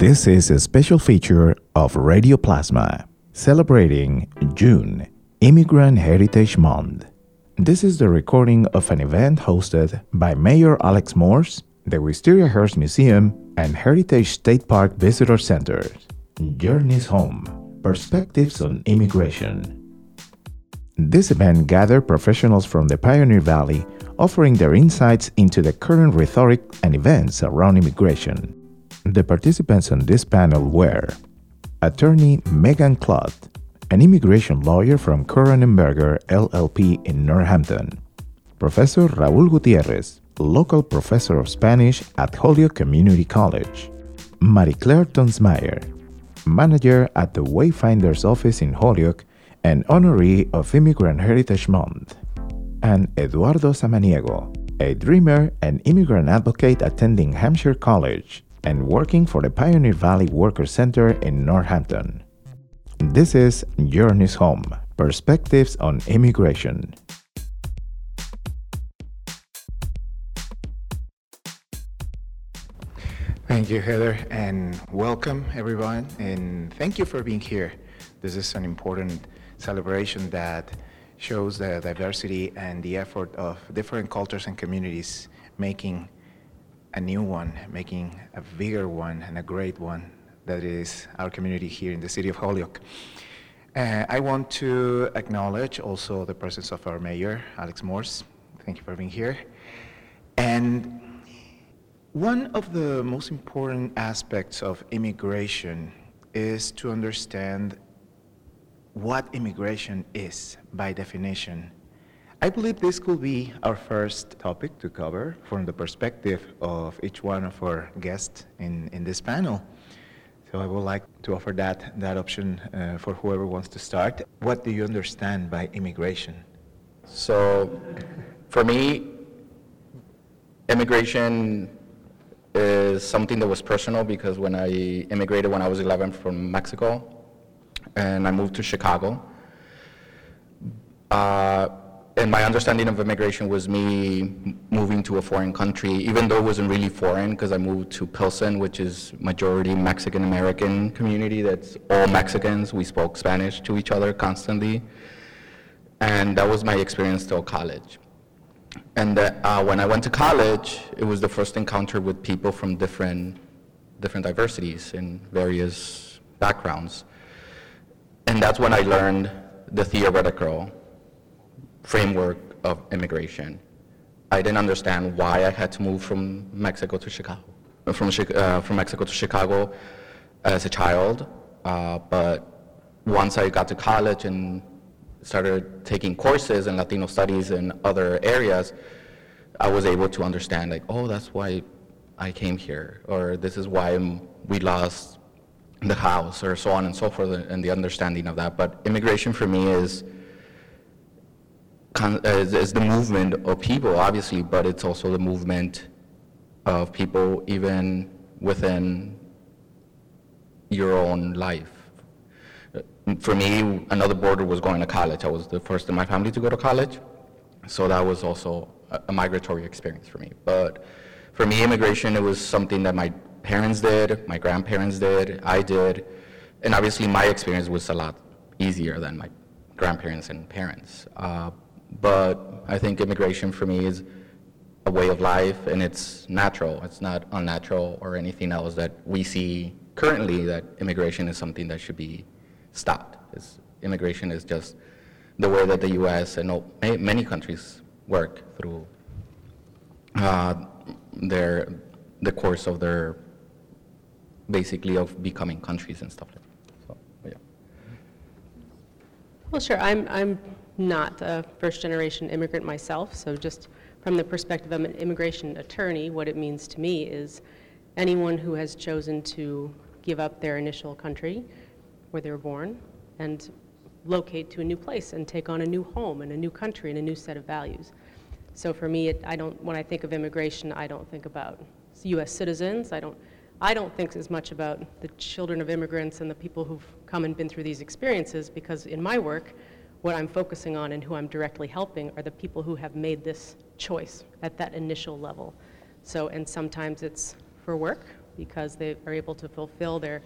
This is a special feature of Radio Plasma, celebrating June, Immigrant Heritage Month. This is the recording of an event hosted by Mayor Alex Morse, the Wistariahurst Museum, and Heritage State Park Visitor Center. Journeys Home Perspectives on Immigration. This event gathered professionals from the Pioneer Valley offering their insights into the current rhetoric and events around immigration. The participants on this panel were attorney Megan Kludt, an immigration lawyer from Curran & Berger LLP in Northampton, Professor Raul Gutierrez, local professor of Spanish at Holyoke Community College, Marikler Toensmeier, manager at the Wayfinders office in Holyoke and honoree of Immigrant Heritage Month, and Eduardo Samaniego, a dreamer and immigrant advocate attending Hampshire College and working for the Pioneer Valley Worker Center in Northampton. This is Journeys Home Perspectives on Immigration. Thank you, Heather, and welcome everyone, and thank you for being here. This is an important celebration that shows the diversity and the effort of different cultures and communities making a new one, making a bigger one and a great one that is our community here in the city of Holyoke. Uh, I want to acknowledge also the presence of our mayor, Alex Morse. Thank you for being here. And one of the most important aspects of immigration is to understand what immigration is by definition. I believe this could be our first topic to cover from the perspective of each one of our guests in, in this panel. So I would like to offer that, that option uh, for whoever wants to start. What do you understand by immigration? So for me, immigration is something that was personal because when I immigrated when I was 11 from Mexico, and I moved to Chicago. Uh, and my understanding of immigration was me moving to a foreign country, even though it wasn't really foreign, because I moved to Pilsen, which is majority Mexican American community. That's all Mexicans. We spoke Spanish to each other constantly, and that was my experience till college. And uh, when I went to college, it was the first encounter with people from different different diversities and various backgrounds. And that's when I learned the theoretical framework of immigration. I didn't understand why I had to move from Mexico to Chicago, from, uh, from Mexico to Chicago as a child. Uh, but once I got to college and started taking courses in Latino studies and other areas, I was able to understand like, oh, that's why I came here, or this is why we lost the house or so on and so forth and the understanding of that. But immigration for me is, is, is the movement of people, obviously, but it's also the movement of people even within your own life. For me, another border was going to college. I was the first in my family to go to college, so that was also a, a migratory experience for me. But for me, immigration, it was something that my parents did, my grandparents did, I did, and obviously my experience was a lot easier than my grandparents and parents. Uh, but I think immigration for me is a way of life and it's natural. It's not unnatural or anything else that we see currently that immigration is something that should be stopped. It's, immigration is just the way that the U.S. and many countries work through uh, their the course of their basically of becoming countries and stuff like that. So, yeah. Well, sure. I'm, I'm not a first generation immigrant myself, so just from the perspective of an immigration attorney, what it means to me is anyone who has chosen to give up their initial country where they were born and locate to a new place and take on a new home and a new country and a new set of values. So for me, it, I don't, when I think of immigration, I don't think about U.S. citizens. I don't I don't think as much about the children of immigrants and the people who've come and been through these experiences because in my work, what I'm focusing on and who I'm directly helping are the people who have made this choice at that initial level. So, and sometimes it's for work, because they are able to fulfill their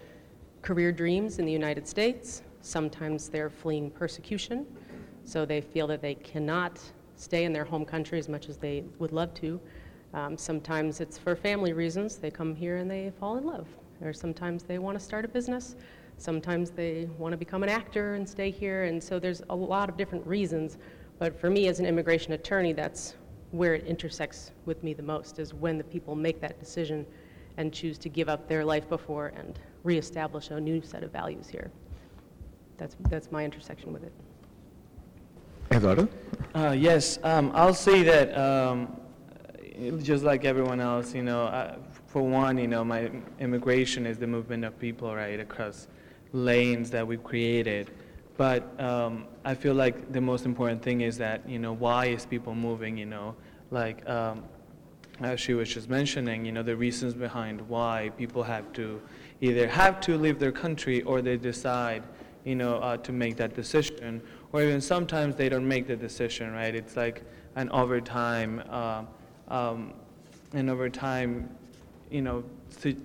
career dreams in the United States. Sometimes they're fleeing persecution, so they feel that they cannot stay in their home country as much as they would love to. Um, sometimes it's for family reasons. They come here and they fall in love. Or sometimes they want to start a business. Sometimes they want to become an actor and stay here. And so there's a lot of different reasons. But for me, as an immigration attorney, that's where it intersects with me the most, is when the people make that decision and choose to give up their life before and reestablish a new set of values here. That's, that's my intersection with it. Eduardo? Uh, yes, um, I'll say that um, just like everyone else, you know, uh, for one, you know, my immigration is the movement of people, right, across lanes that we've created. But um, I feel like the most important thing is that, you know, why is people moving, you know, like um, as she was just mentioning, you know, the reasons behind why people have to either have to leave their country or they decide, you know, uh, to make that decision, or even sometimes they don't make the decision, right? It's like an overtime, uh, um, and over time, you know,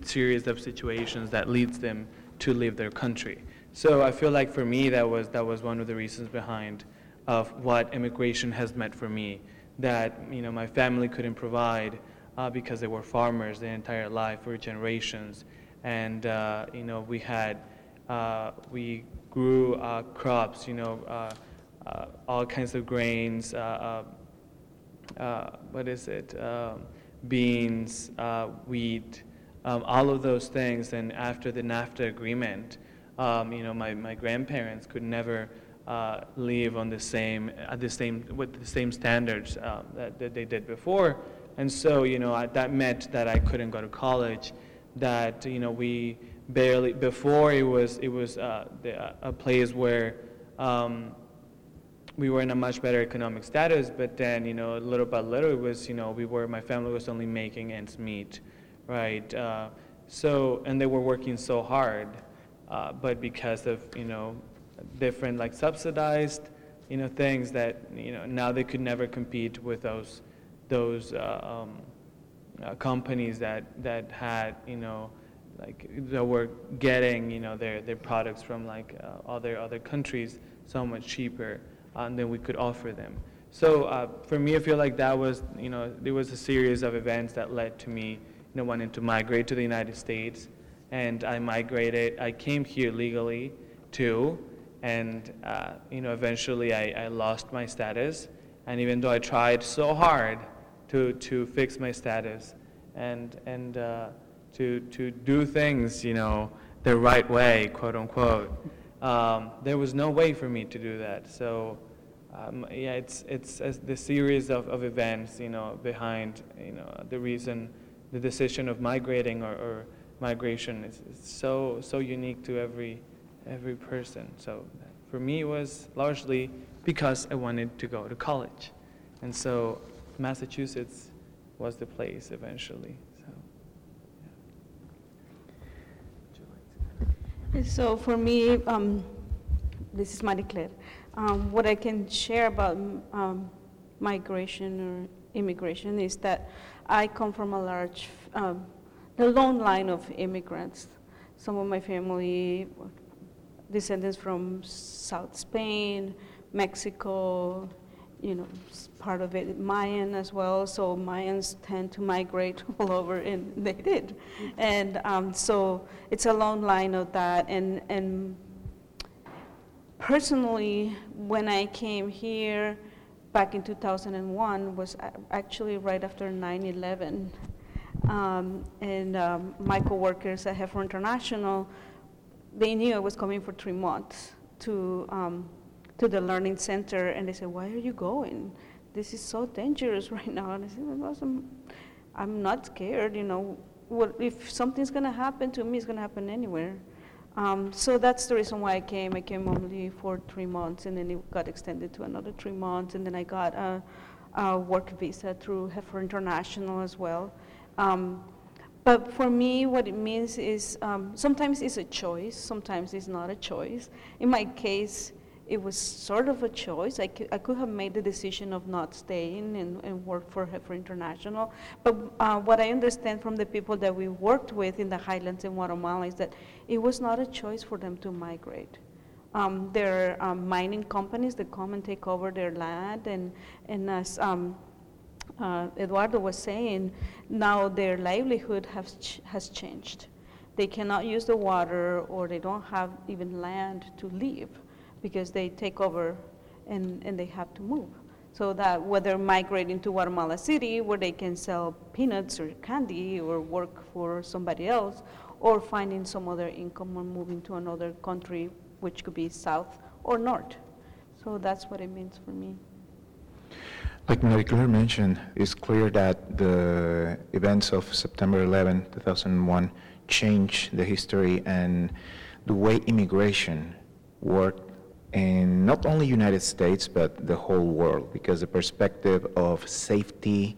series of situations that leads them to leave their country. So I feel like for me, that was that was one of the reasons behind of what immigration has meant for me. That you know, my family couldn't provide uh, because they were farmers their entire life for generations, and uh, you know, we had uh, we grew uh, crops, you know, uh, uh, all kinds of grains. what is it? Um, beans, wheat, um, all of those things. And after the NAFTA agreement, um, you know, my, my grandparents could never uh, live on the same, at the same, with the same standards uh, that, that they did before. And so, you know, I, that meant that I couldn't go to college, that, you know, we barely, before it was, it was uh, the, a place where um, we were in a much better economic status, but then, you know, little by little, it was, you know, we were, my family was only making ends meet, right? Uh, so, and they were working so hard uh, but because of you know different like subsidized you know things that you know now they could never compete with those those uh, um, uh, companies that that had you know like that were getting you know their their products from like uh, other other countries so much cheaper uh, than we could offer them. So uh, for me, I feel like that was you know there was a series of events that led to me know wanting to migrate to the United States and I migrated. I came here legally too, and uh, you know eventually I, I lost my status. And even though I tried so hard to to fix my status and and uh, to to do things you know the right way, quote unquote, um, there was no way for me to do that. So. Um, yeah, it's it's the series of, of events, you know, behind you know the reason, the decision of migrating or, or migration is, is so so unique to every every person. So for me, it was largely because I wanted to go to college, and so Massachusetts was the place eventually. So, so for me, um, this is Marikler. Um, what I can share about um, migration or immigration is that I come from a large um, the long line of immigrants. Some of my family descendants from South Spain, Mexico, you know, part of it Mayan as well. So Mayans tend to migrate all over, and they did. And um, so it's a long line of that. And and personally, when I came here back in 2001, was actually right after 9/11. Um, and um, my coworkers at Heifer International, they knew I was coming for three months to, um, to the learning center, and they said, why are you going? This is so dangerous right now. And I said, well, I'm, I'm not scared, you know. If something's going to happen to me, it's going to happen anywhere. Um, so that's the reason why I came. I came only for three months, and then it got extended to another three months, and then I got a, a work visa through Heifer International as well. Um, but for me, what it means is um, sometimes it's a choice, sometimes it's not a choice. In my case, it was sort of a choice. I could, I could have made the decision of not staying and, and work for Heifer International. But uh, what I understand from the people that we worked with in the highlands in Guatemala is that it was not a choice for them to migrate. Um, there are um, mining companies that come and take over their land, and, and as um, uh, Eduardo was saying, now their livelihood has, ch- has changed. They cannot use the water, or they don't have even land to live because they take over and, and they have to move. So that whether migrating to Guatemala City, where they can sell peanuts or candy or work for somebody else, or finding some other income or moving to another country, which could be south or north. So that's what it means for me. Like Marikler mentioned, it's clear that the events of September 11, 2001 changed the history and the way immigration worked in not only United States but the whole world because the perspective of safety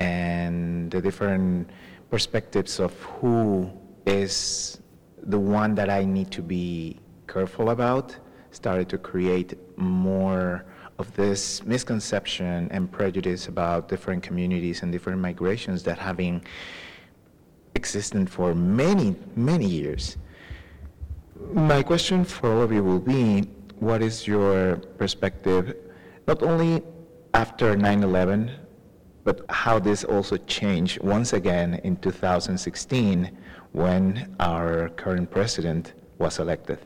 and the different perspectives of who is the one that I need to be careful about started to create more of this misconception and prejudice about different communities and different migrations that have existed for many, many years. My question for all of you will be what is your perspective, not only after 9 11, but how this also changed once again in 2016 when our current president was elected?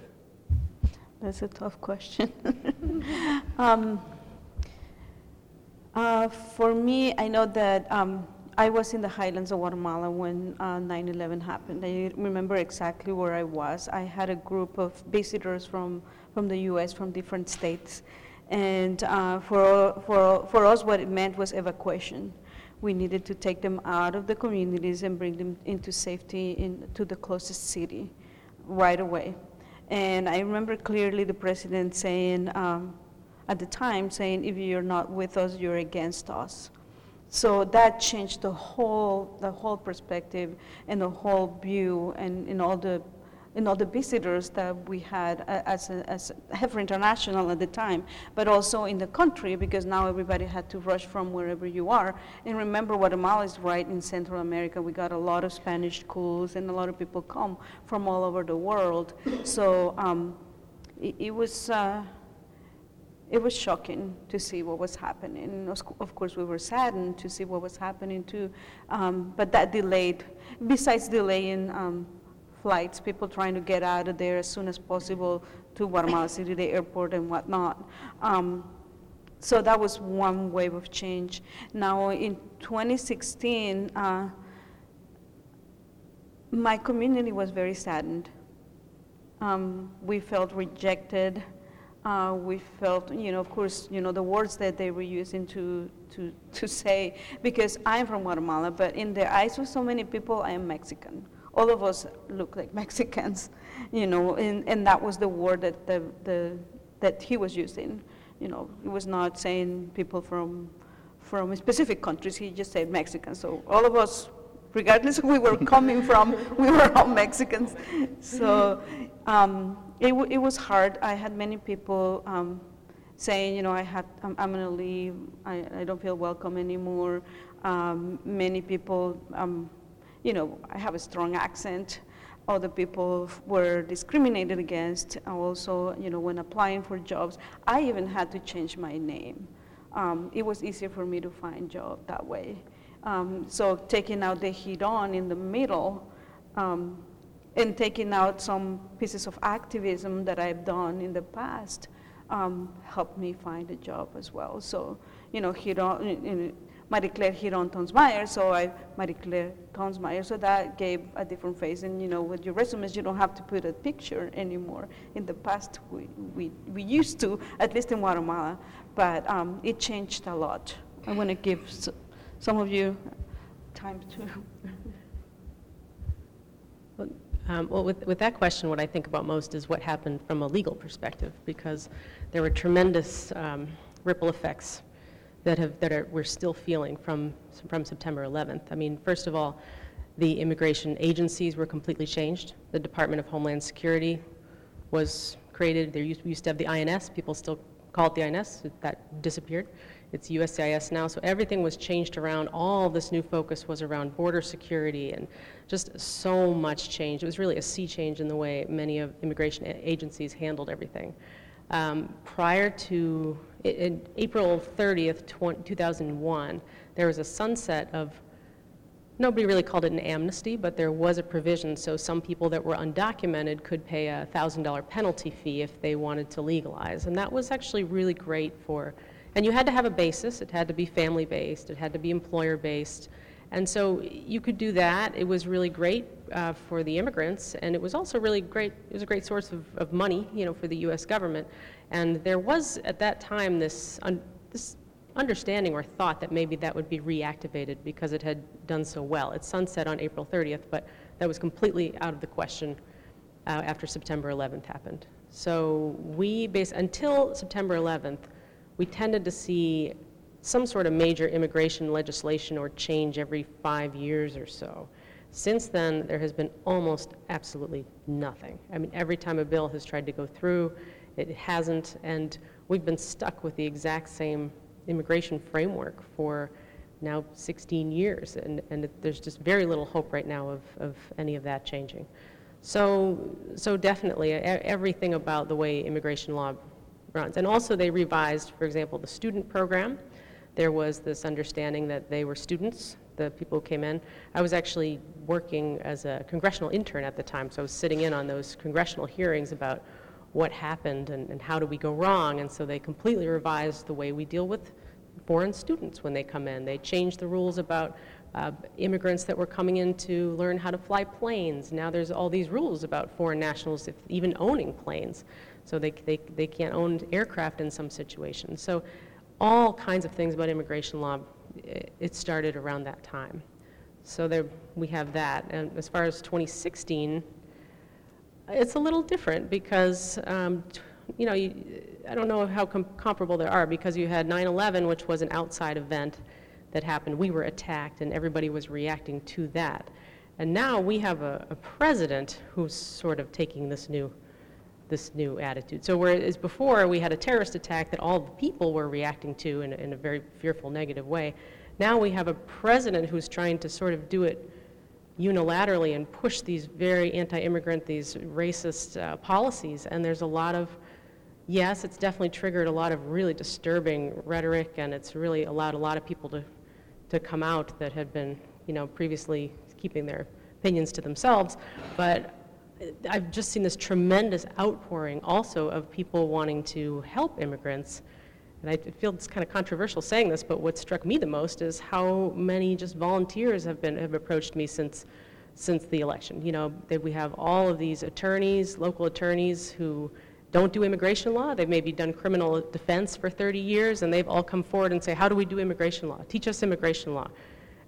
That's a tough question. um, uh, for me, I know that um, I was in the highlands of Guatemala when uh, 9 uh, 11 happened. I remember exactly where I was. I had a group of visitors from from the US, from different states. And uh, for, for, for us, what it meant was evacuation. We needed to take them out of the communities and bring them into safety in, to the closest city right away. And I remember clearly the president saying, um, at the time, saying, if you're not with us, you're against us. So that changed the whole, the whole perspective and the whole view and, and all the you know, the visitors that we had as, a, as Heifer International at the time, but also in the country because now everybody had to rush from wherever you are. And remember, Guatemala is right in Central America. We got a lot of Spanish schools, and a lot of people come from all over the world. So um, it, it, was. Uh, it was shocking to see what was happening. Of course, we were saddened to see what was happening too, um, but that delayed, besides delaying um, flights, people trying to get out of there as soon as possible to Guatemala City, the airport, and whatnot. Um, so that was one wave of change. Now, in 2016, uh, my community was very saddened. Um, we felt rejected. Uh, we felt, you know, of course, you know, the words that they were using to, to, to say, because I'm from Guatemala, but in the eyes of so many people, I am Mexican all of us look like Mexicans, you know, and, and that was the word that, the, the, that he was using. You know, he was not saying people from, from specific countries, he just said Mexicans. So all of us, regardless of where we were coming from, we were all Mexicans. So um, it, w- it was hard. I had many people um, saying, you know, I had, I'm, I'm going to leave, I, I don't feel welcome anymore. Um, many people, um, you know, I have a strong accent. Other people were discriminated against. Also, you know, when applying for jobs, I even had to change my name. Um, it was easier for me to find job that way. Um, so taking out the Giron in the middle um, and taking out some pieces of activism that I've done in the past um, helped me find a job as well. So, you know, heat on, Marikler Giron Toensmeier, so I Marie Claire Tonsmeyer. So that gave a different face. And you know, with your resumes, you don't have to put a picture anymore. In the past, we, we, we used to, at least in Guatemala, but um, it changed a lot. I want to give some of you time to. Um, well, with, with that question, what I think about most is what happened from a legal perspective, because there were tremendous um, ripple effects that have that are we're still feeling from from September 11th. I mean, first of all, the immigration agencies were completely changed. The Department of Homeland Security was created, there used, used to have the INS, people still call it the INS, that disappeared. It's USCIS now, so everything was changed around. All this new focus was around border security and just so much change. It was really a sea change in the way many of immigration agencies handled everything. Um, prior to in April 30th, 2001, there was a sunset of Nobody really called it an amnesty, but there was a provision so some people that were undocumented could pay a $1,000 penalty fee if they wanted to legalize. And that was actually really great for, and you had to have a basis. It had to be family based, it had to be employer based. And so you could do that. It was really great uh, for the immigrants, and it was also really great. It was a great source of, of money, you know, for the U.S. government. And there was at that time this un, this understanding or thought that maybe that would be reactivated because it had done so well. It sunset on April 30th, but that was completely out of the question uh, after September 11th happened. So we, base, until September 11th, we tended to see some sort of major immigration legislation or change every five years or so. Since then, there has been almost absolutely nothing. I mean, every time a bill has tried to go through, it hasn't, and we've been stuck with the exact same immigration framework for now 16 years, and, and there's just very little hope right now of, of any of that changing. So, so definitely, everything about the way immigration law runs. And also, they revised, for example, the student program. There was this understanding that they were students, the people who came in. I was actually working as a congressional intern at the time, so I was sitting in on those congressional hearings about what happened and, and how do we go wrong. And so they completely revised the way we deal with foreign students when they come in. They changed the rules about uh, immigrants that were coming in to learn how to fly planes. Now there's all these rules about foreign nationals if, even owning planes. So they, they, they can't own aircraft in some situations. So all kinds of things about immigration law, it started around that time. So there, we have that. And as far as 2016, it's a little different because, um, you know, you, I don't know how com- comparable they are because you had 9 11, which was an outside event that happened. We were attacked and everybody was reacting to that. And now we have a, a president who's sort of taking this new this new attitude. So whereas before we had a terrorist attack that all the people were reacting to in, in a very fearful, negative way, now we have a president who's trying to sort of do it unilaterally and push these very anti-immigrant, these racist uh, policies. And there's a lot of, yes, it's definitely triggered a lot of really disturbing rhetoric, and it's really allowed a lot of people to, to come out that had been, you know, previously keeping their opinions to themselves. But I've just seen this tremendous outpouring also of people wanting to help immigrants and I feel it's kind of controversial saying this, but what struck me the most is how many just volunteers have been have approached me since since the election. You know, that we have all of these attorneys, local attorneys who don't do immigration law. They've maybe done criminal defense for 30 years, and they've all come forward and say, "How do we do immigration law? Teach us immigration law."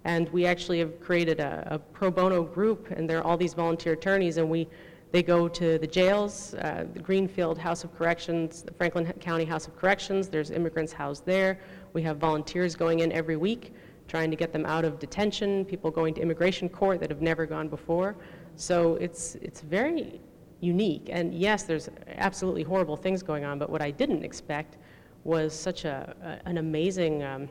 And we actually have created a, a pro bono group, and there are all these volunteer attorneys, and we they go to the jails, uh, the Greenfield House of Corrections, the Franklin County House of Corrections. There's immigrants housed there. We have volunteers going in every week trying to get them out of detention, people going to immigration court that have never gone before. So it's, it's very unique. And yes, there's absolutely horrible things going on, but what I didn't expect was such a, a an amazing um,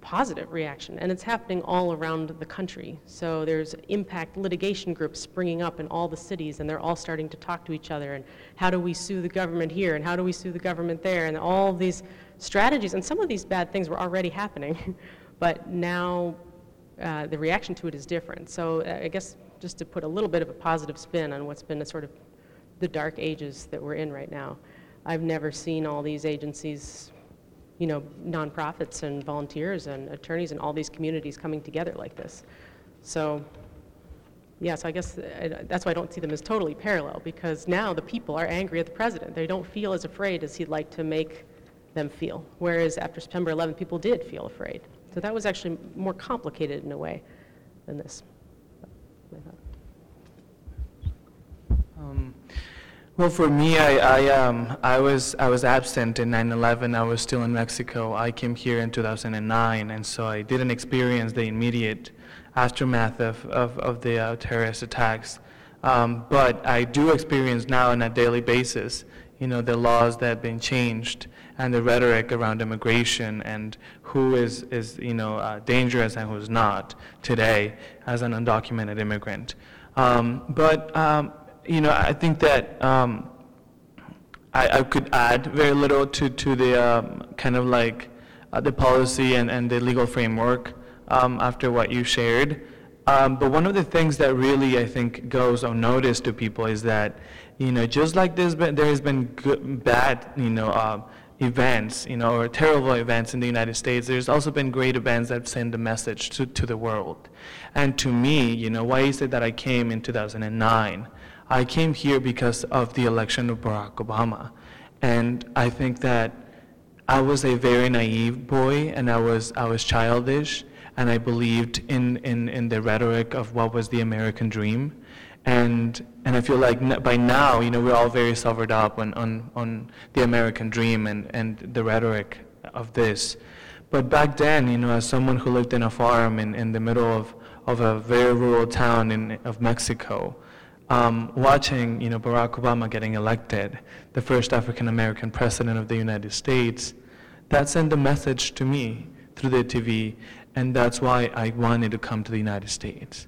positive reaction, and it's happening all around the country. So there's impact litigation groups springing up in all the cities, and they're all starting to talk to each other. And how do we sue the government here, and how do we sue the government there, and all these strategies. And some of these bad things were already happening, but now uh, the reaction to it is different. So uh, I guess just to put a little bit of a positive spin on what's been a sort of the dark ages that we're in right now. I've never seen all these agencies you know, nonprofits and volunteers and attorneys and all these communities coming together like this. So, yeah, so I guess that's why I don't see them as totally parallel because now the people are angry at the president. They don't feel as afraid as he'd like to make them feel. Whereas after September 11th, people did feel afraid. So that was actually more complicated in a way than this. Um, well, for me, I, I, um, I, was, I was absent in 9-11. I was still in Mexico. I came here in 2009, and so I didn't experience the immediate aftermath of, of, of the uh, terrorist attacks. Um, but I do experience now on a daily basis, you know, the laws that have been changed and the rhetoric around immigration and who is, is you know, uh, dangerous and who's not today as an undocumented immigrant. Um, but, um, you know, I think that um, I, I, could add very little to, to the um, kind of like uh, the policy and, and the legal framework um, after what you shared. Um, but one of the things that really I think goes unnoticed to people is that, you know, just like there's been, there has been good, bad, you know, uh, events, you know, or terrible events in the United States, there's also been great events that send a message to, to the world. And to me, you know, why is it that I came in 2009? I came here because of the election of Barack Obama. And I think that I was a very naive boy and I was, I was childish and I believed in, in, in the rhetoric of what was the American dream. And, and I feel like by now, you know, we're all very sobered up on, on, on the American dream and, and the rhetoric of this. But back then, you know, as someone who lived in a farm in, in the middle of, of a very rural town in, of Mexico, um, watching, you know, Barack Obama getting elected, the first African American president of the United States, that sent a message to me through the TV, and that's why I wanted to come to the United States.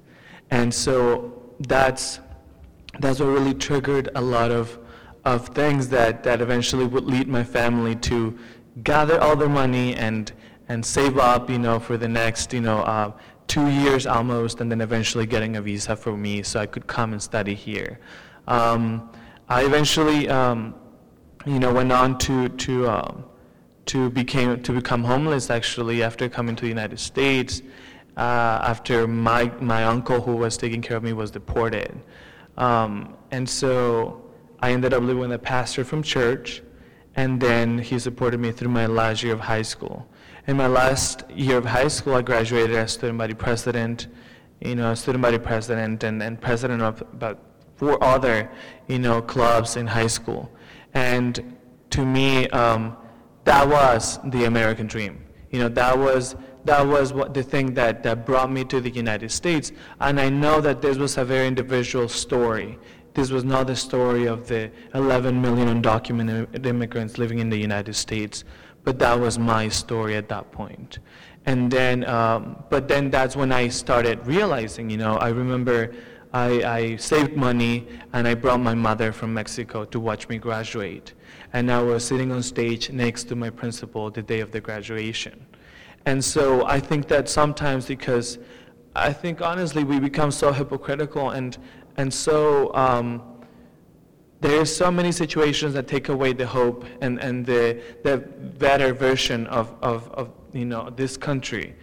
And so that's that's what really triggered a lot of of things that, that eventually would lead my family to gather all their money and and save up, you know, for the next, you know, uh, two years almost, and then eventually getting a visa for me so I could come and study here. Um, I eventually, um, you know, went on to to um, to became to become homeless actually after coming to the United States. Uh, after my my uncle who was taking care of me was deported, um, and so I ended up living with a pastor from church, and then he supported me through my last year of high school. In my last year of high school, I graduated as student body president, you know, student body president and, and president of about four other, you know, clubs in high school. And to me, um, that was the American dream. You know, that was that was what the thing that, that brought me to the United States. And I know that this was a very individual story. This was not the story of the 11 million undocumented immigrants living in the United States but that was my story at that point. And then, um, but then that's when I started realizing, you know, I remember I, I saved money and I brought my mother from Mexico to watch me graduate. And I was sitting on stage next to my principal the day of the graduation. And so I think that sometimes because I think honestly we become so hypocritical and, and so um, there are so many situations that take away the hope and, and the, the better version of, of, of you know, this country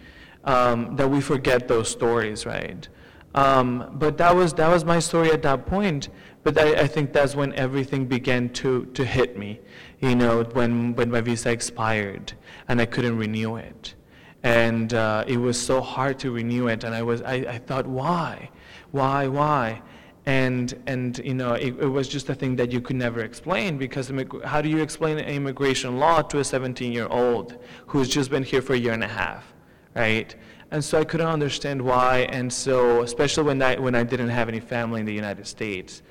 um, that we forget those stories, right? Um, but that was, that was my story at that point. But I, I think that's when everything began to, to hit me, you know, when, when my visa expired and I couldn't renew it. And uh, it was so hard to renew it. And I, was, I, I thought, why? Why, why? And and you know it, it, was just a thing that you could never explain because how do you explain immigration law to a 17 year old who's just been here for a year and a half right and so I couldn't understand why and so especially when I when I didn't have any family in the United States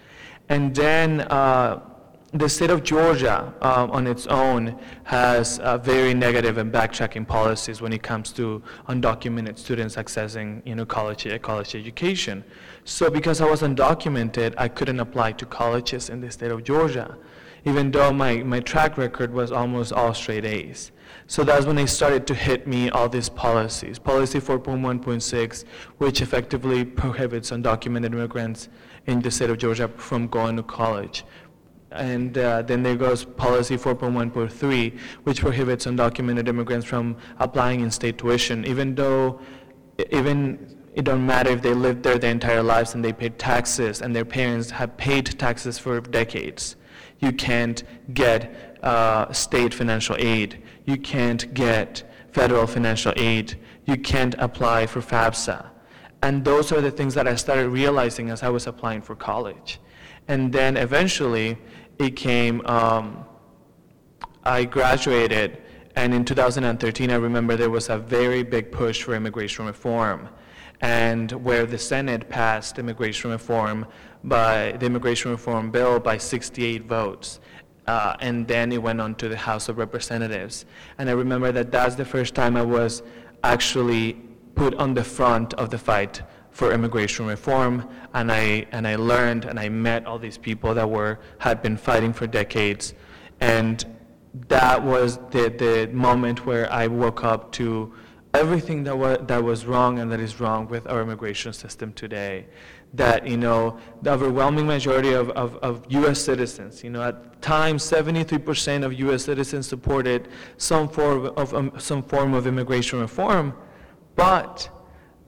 and then uh, the state of Georgia um, on its own has uh, very negative and backtracking policies when it comes to undocumented students accessing you know, college, college education. So because I was undocumented, I couldn't apply to colleges in the state of Georgia, even though my, my track record was almost all straight A's. So that's when they started to hit me all these policies. Policy 4.1.6, which effectively prohibits undocumented immigrants in the state of Georgia from going to college. And uh, then there goes policy 4.1.3, which prohibits undocumented immigrants from applying in state tuition, even though, even it don't matter if they lived there their entire lives and they paid taxes and their parents have paid taxes for decades. You can't get uh, state financial aid. You can't get federal financial aid. You can't apply for FAFSA. And those are the things that I started realizing as I was applying for college. And then eventually it came, um, I graduated, and in 2013, I remember there was a very big push for immigration reform. And where the Senate passed immigration reform by the immigration reform bill by 68 votes. Uh, and then it went on to the House of Representatives. And I remember that that's the first time I was actually put on the front of the fight for immigration reform. And I, and I learned and I met all these people that were, had been fighting for decades. And that was the, the moment where I woke up to everything that was, that was wrong and that is wrong with our immigration system today. That, you know, the overwhelming majority of, of, of U.S. citizens, you know, at times 73% of U.S. citizens supported some form of, um, some form of immigration reform, but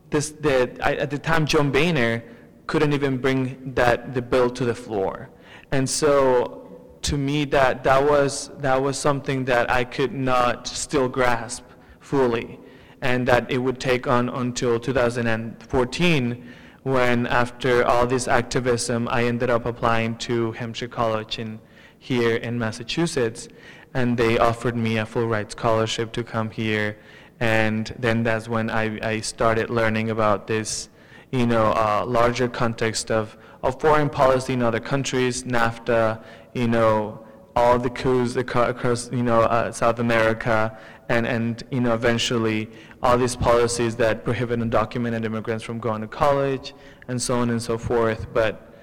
this, the, at the time, John Boehner couldn't even bring that, the bill to the floor. And so to me, that, that, was, that was something that I could not still grasp fully and that it would take on until 2014 when after all this activism I ended up applying to Hampshire College in, here in Massachusetts and they offered me a full ride scholarship to come here. And then that's when I, I started learning about this you know uh, larger context of, of foreign policy in other countries, NAFTA, you know all the coups across you know uh, South America and, and you know, eventually all these policies that prohibit undocumented immigrants from going to college and so on and so forth. But,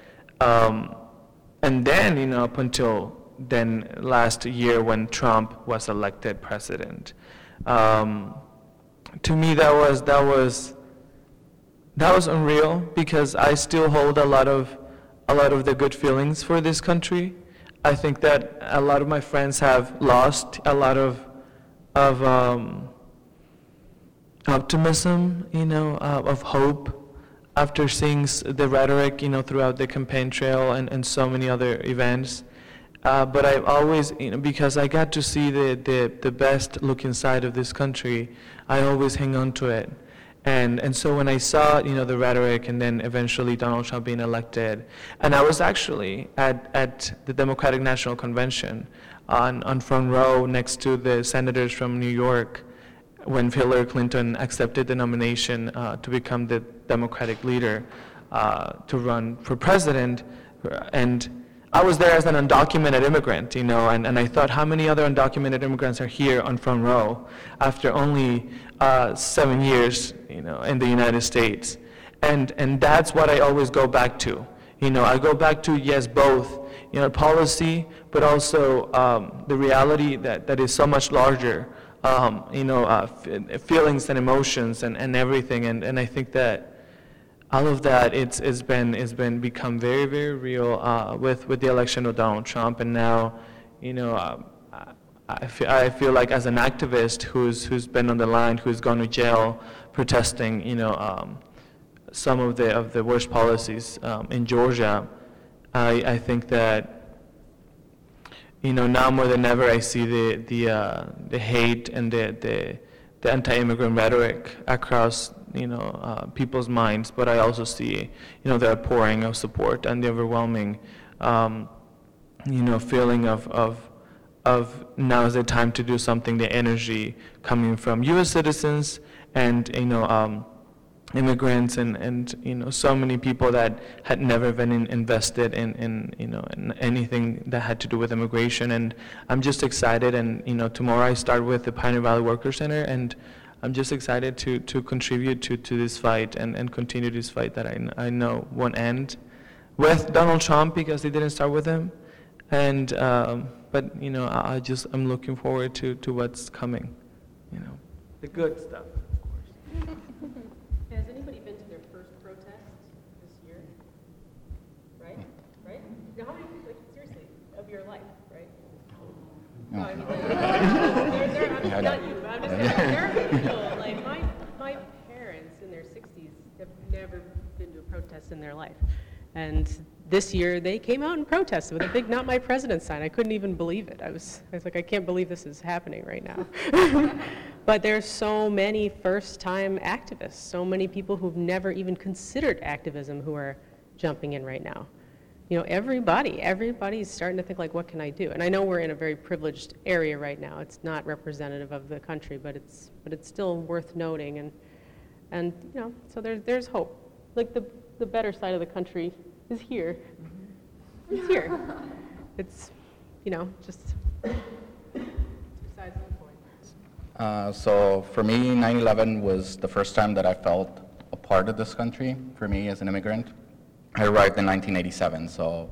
um, and then, you know, up until then last year when Trump was elected president, um, to me that was, that was, that was unreal because I still hold a lot of, a lot of the good feelings for this country. I think that a lot of my friends have lost a lot of of um, optimism, you know, uh, of hope after seeing the rhetoric, you know, throughout the campaign trail and, and so many other events. Uh, but I've always, you know, because I got to see the, the, the best looking side of this country, I always hang on to it. And, and so when I saw, you know, the rhetoric and then eventually Donald Trump being elected, and I was actually at, at the Democratic National Convention, on, on front row next to the senators from New York when Hillary Clinton accepted the nomination uh, to become the Democratic leader uh, to run for president. And I was there as an undocumented immigrant, you know, and, and I thought, how many other undocumented immigrants are here on front row after only uh, seven years, you know, in the United States? And, and that's what I always go back to. You know, I go back to, yes, both you know, policy, but also um, the reality that, that is so much larger, um, you know, uh, feelings and emotions and, and everything. And, and I think that all of that it's, it's been, it's been become very, very real uh, with, with the election of Donald Trump. And now, you know, uh, I, feel, I feel like as an activist who's, who's been on the line, who's gone to jail protesting, you know, um, some of the, of the worst policies um, in Georgia, I, I think that you know now more than ever I see the the uh, the hate and the the, the anti-immigrant rhetoric across you know uh, people's minds, but I also see you know the pouring of support and the overwhelming um, you know feeling of of of now is the time to do something. The energy coming from U.S. citizens and you know. Um, immigrants and, and you know so many people that had never been in, invested in, in you know in anything that had to do with immigration. And I'm just excited and you know tomorrow I start with the Pioneer Valley Worker Center and I'm just excited to, to contribute to, to this fight and, and continue this fight that I, I know won't end with Donald Trump because they didn't start with him. And um, but you know I, I just I'm looking forward to, to what's coming you know. The good stuff of course No, I mean, like, there, there, I'm not you, but I'm just saying, there are people, like, my, my parents in their sixties have never been to a protest in their life. And this year, they came out and protested with a big "Not My President" sign. I couldn't even believe it. I was, I was like, I can't believe this is happening right now. but there's so many first-time activists, so many people who've never even considered activism who are jumping in right now you know, everybody, everybody's starting to think like, what can I do? And I know we're in a very privileged area right now. It's not representative of the country, but it's, but it's still worth noting. And And, you know, so there's, there's hope. Like the, the better side of the country is here. It's here. It's, you know, just two sides of the coin. Uh, so for me, 9/11 was the first time that I felt a part of this country. For me, as an immigrant, I arrived in 1987, so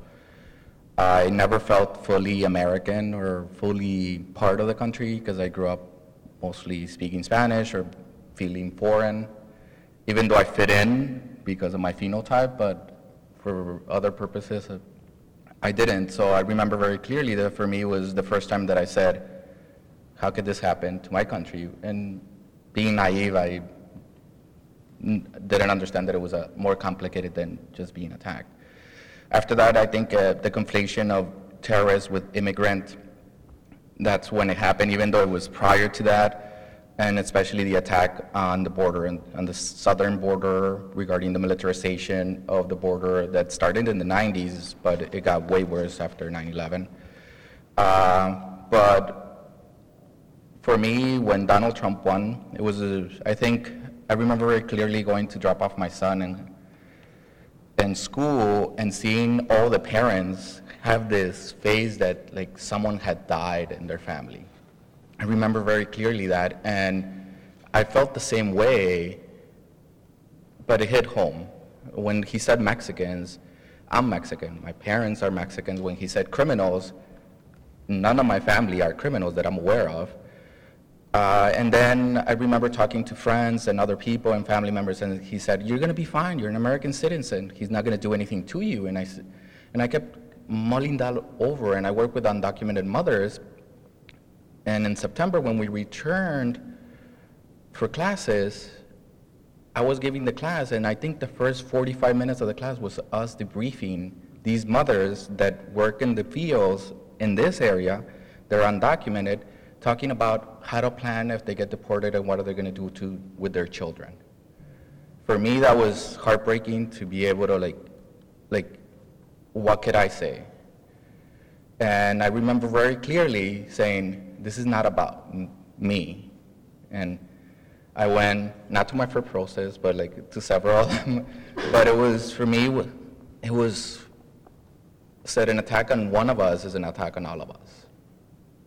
I never felt fully American or fully part of the country because I grew up mostly speaking Spanish or feeling foreign, even though I fit in because of my phenotype, but for other purposes, I didn't. So I remember very clearly that for me was the first time that I said, how could this happen to my country? And being naive, I didn't understand that it was more complicated than just being attacked. After that, I think uh, the conflation of terrorists with immigrant, that's when it happened, even though it was prior to that, and especially the attack on the border and on the southern border regarding the militarization of the border that started in the 90s, but it got way worse after 9/11. Uh, but for me, when Donald Trump won, it was, a, I think, I remember very clearly going to drop off my son in, in school and seeing all the parents have this phase that like someone had died in their family. I remember very clearly that, and I felt the same way, but it hit home. When he said Mexicans, I'm Mexican. My parents are Mexicans. When he said criminals, none of my family are criminals that I'm aware of. Uh, and then I remember talking to friends and other people and family members, and he said, "You're going to be fine. You're an American citizen. He's not going to do anything to you." And I, and I kept mulling that over. And I work with undocumented mothers. And in September, when we returned for classes, I was giving the class, and I think the first 45 minutes of the class was us debriefing these mothers that work in the fields in this area, they're undocumented, talking about how to plan if they get deported and what are they going to do to with their children. For me, that was heartbreaking to be able to like, like, what could I say? And I remember very clearly saying, this is not about m- me. And I went, not to my first process, but like to several of them. but it was, for me, it was said an attack on one of us is an attack on all of us.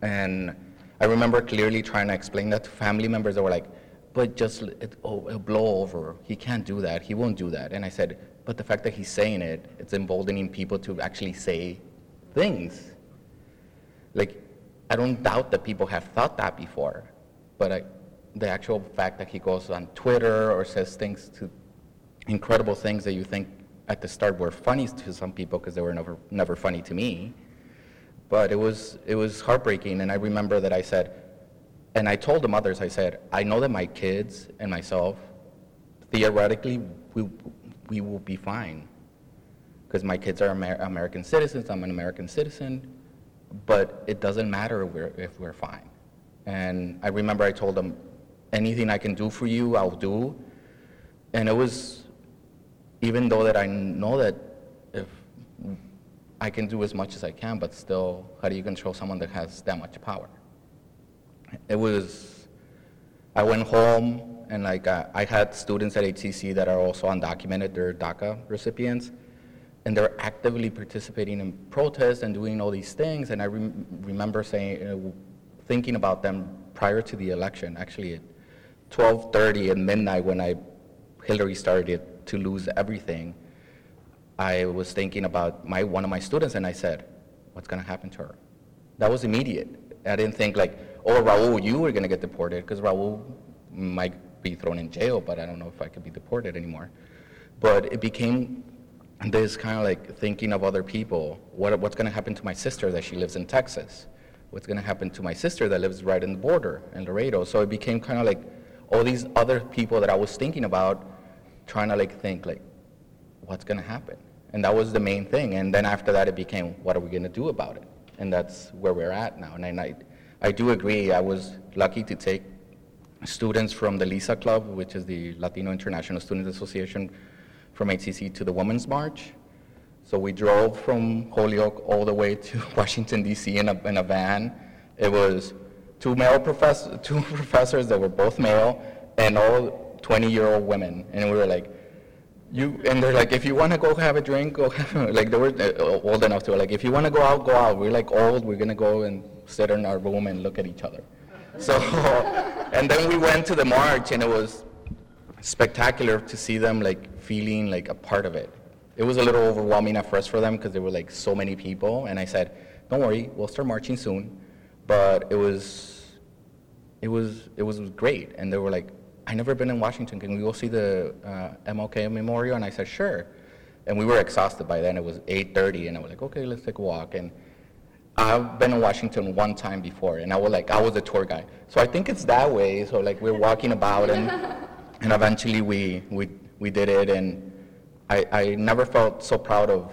And I remember clearly trying to explain that to family members that were like, but just it, oh, it'll blow over. He can't do that. He won't do that. And I said, but the fact that he's saying it, it's emboldening people to actually say things. Like, I don't doubt that people have thought that before, but I, the actual fact that he goes on Twitter or says things to incredible things that you think at the start were funny to some people because they were never, never funny to me. But it was, it was heartbreaking, and I remember that I said, and I told the mothers, I said, I know that my kids and myself, theoretically, we, we will be fine. Because my kids are Amer- American citizens, I'm an American citizen, but it doesn't matter if we're, if we're fine. And I remember I told them, anything I can do for you, I'll do. And it was, even though that I know that if I can do as much as I can, but still, how do you control someone that has that much power? It was, I went home and like I had students at HCC that are also undocumented, they're DACA recipients, and they're actively participating in protests and doing all these things. And I rem- remember saying, uh, thinking about them prior to the election, actually at 12:30 at midnight when I Hillary started to lose everything. I was thinking about my one of my students, and I said, "What's going to happen to her?" That was immediate. I didn't think like, "Oh, Raul, you were going to get deported," because Raul might be thrown in jail, but I don't know if I could be deported anymore. But it became this kind of like thinking of other people. What, what's going to happen to my sister that she lives in Texas? What's going to happen to my sister that lives right in the border in Laredo? So it became kind of like all these other people that I was thinking about, trying to like think like, what's going to happen? And that was the main thing. And then after that, it became, what are we going to do about it? And that's where we're at now. And I, I, do agree. I was lucky to take students from the LISA Club, which is the Latino International Student Association, from HCC to the Women's March. So we drove from Holyoke all the way to Washington, D.C. in a, in a van. It was two male professors, two professors that were both male, and all 20-year-old women, and we were like, you, and they're like, if you want to go have a drink, go have, like they were uh, old enough to, like, if you want to go out, go out. We're like old, we're gonna go and sit in our room and look at each other. So, and then we went to the march, and it was spectacular to see them like feeling like a part of it. It was a little overwhelming at first for them because there were like so many people, and I said, don't worry, we'll start marching soon. But it was, it was, it was great, and they were like, I never been in Washington. Can we go see the uh, MLK Memorial? And I said, sure. And we were exhausted by then. It was 8:30, and I was like, okay, let's take a walk. And I've been in Washington one time before, and I was like, I was a tour guide. So I think it's that way. So like we're walking about, and and eventually we we we did it, and I I never felt so proud of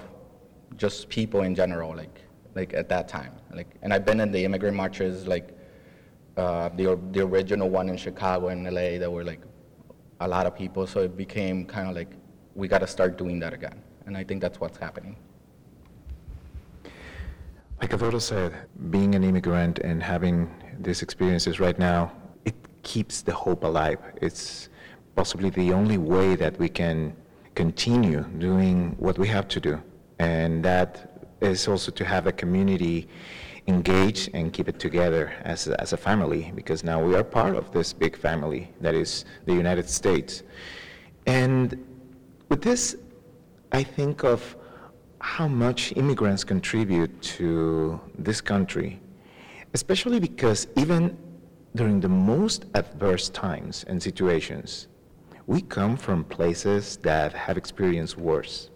just people in general, like like at that time. Like, and I've been in the immigrant marches, like uh, the the original one in Chicago and LA, that were like a lot of people. So it became kind of like we got to start doing that again, and I think that's what's happening. Like Eduardo said, being an immigrant and having these experiences right now, it keeps the hope alive. It's possibly the only way that we can continue doing what we have to do. And that is also to have a community engaged and keep it together as a, as a family, because now we are part of this big family that is the United States. And with this, I think of how much immigrants contribute to this country, especially because even during the most adverse times and situations, we come from places that have experienced worse,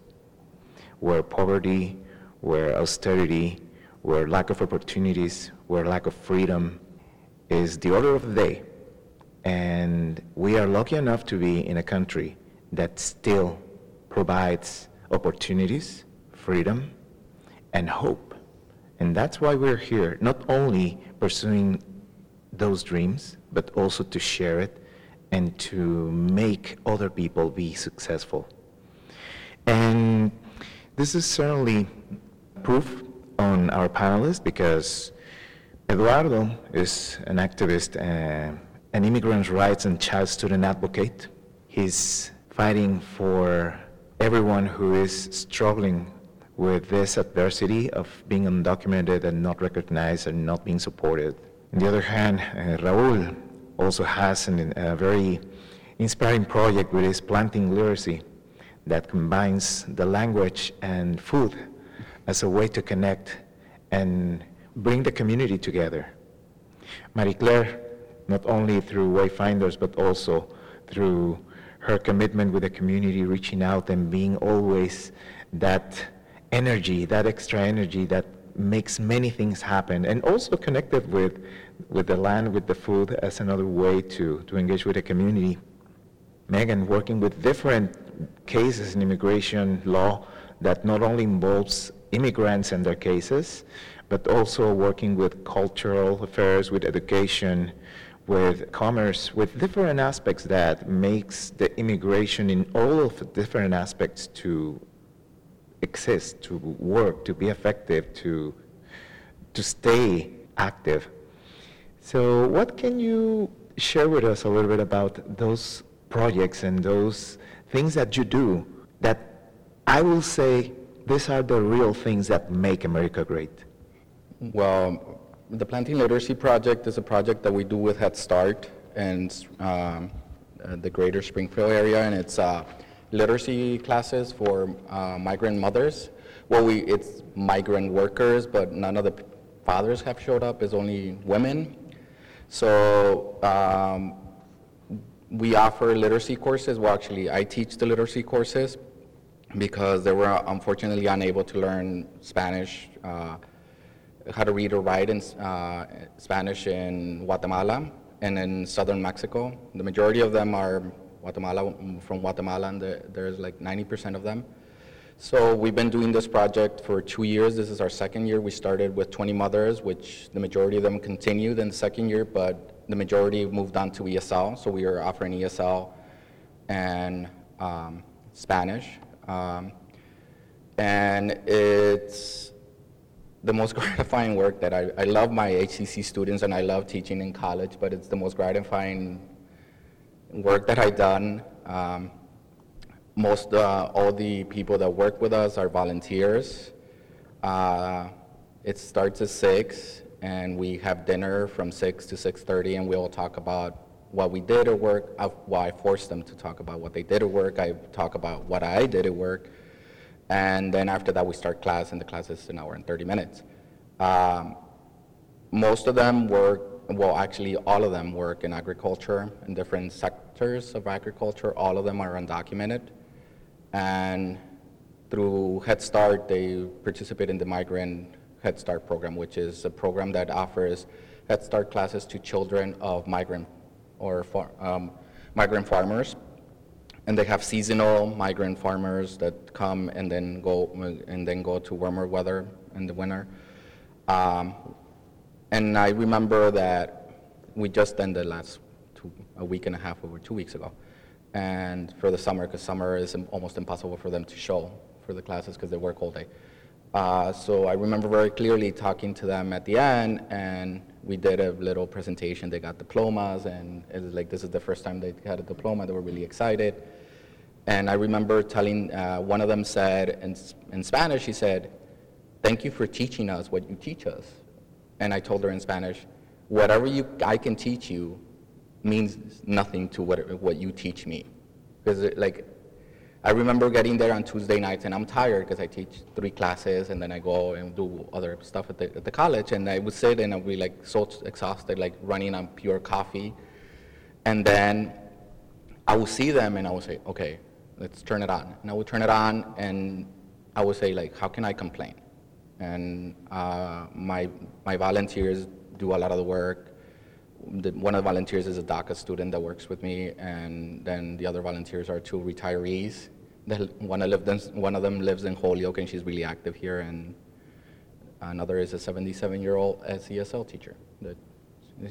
where poverty, where austerity, where lack of opportunities, where lack of freedom is the order of the day. And we are lucky enough to be in a country that still provides opportunities, freedom, and hope. And that's why we're here, not only pursuing those dreams, but also to share it and to make other people be successful. And this is certainly proof on our panelists because Eduardo is an activist, uh, an immigrant rights and child student advocate. He's fighting for everyone who is struggling with this adversity of being undocumented and not recognized and not being supported. On the other hand, uh, Raul also has an, a very inspiring project with his planting literacy that combines the language and food as a way to connect and bring the community together. Marikler, not only through Wayfinders, but also through her commitment with the community, reaching out and being always that energy, that extra energy that makes many things happen, and also connected with, with the land, with the food, as another way to, to engage with the community. Megan, working with different cases in immigration law that not only involves immigrants and their cases, but also working with cultural affairs, with education, with commerce, with different aspects that makes the immigration in all of the different aspects to exist, to work, to be effective, to, to stay active. So what can you share with us a little bit about those projects and those things that you do that I will say these are the real things that make America great? Well, the Planting Literacy Project is a project that we do with Head Start and um, uh, the greater Springfield area, and it's uh, literacy classes for uh, migrant mothers. Well, we, it's migrant workers, but none of the fathers have showed up, it's only women. So um, we offer literacy courses. Well, actually, I teach the literacy courses because they were unfortunately unable to learn Spanish, uh, how to read or write in uh, Spanish in Guatemala and in southern Mexico. The majority of them are Guatemala, from Guatemala, and there's like 90% of them. So we've been doing this project for two years. This is our second year. We started with 20 mothers, which the majority of them continued in the second year, but the majority moved on to ESL. So we are offering ESL and um, Spanish. Um, and it's the most gratifying work that I, I love my HCC students and I love teaching in college, but it's the most gratifying work that I've done, um, most uh, all the people that work with us are volunteers. Uh, it starts at six, and we have dinner from six to six thirty, and we all talk about what we did at work. I, well, I forced them to talk about what they did at work. I talk about what I did at work, and then after that we start class, and the class is an hour and thirty minutes. Um, most of them work well, actually, all of them work in agriculture in different sectors of agriculture. All of them are undocumented. And through Head Start, they participate in the Migrant Head Start program, which is a program that offers Head Start classes to children of migrant or far, um, migrant farmers. And they have seasonal migrant farmers that come and then go and then go to warmer weather in the winter. Um, and I remember that we just ended last two, a week and a half or two weeks ago. And for the summer, because summer is almost impossible for them to show for the classes because they work all day. Uh, so I remember very clearly talking to them at the end, and we did a little presentation. They got diplomas, and it was like this is the first time they had a diploma. They were really excited. And I remember telling uh, one of them said in, in Spanish, he said, "Thank you for teaching us what you teach us." And I told her in Spanish, whatever you, I can teach you means nothing to what, what you teach me. Because, like, I remember getting there on Tuesday nights, and I'm tired because I teach three classes, and then I go and do other stuff at the, at the college, and I would sit and I'd be like so exhausted, like running on pure coffee. And then I would see them, and I would say, okay, let's turn it on. And I would turn it on, and I would say, like, how can I complain? and uh, my, my volunteers do a lot of the work. The, one of the volunteers is a DACA student that works with me, and then the other volunteers are two retirees. One, of them, one of them lives in Holyoke, and she's really active here, and another is a 77-year-old ESL teacher. That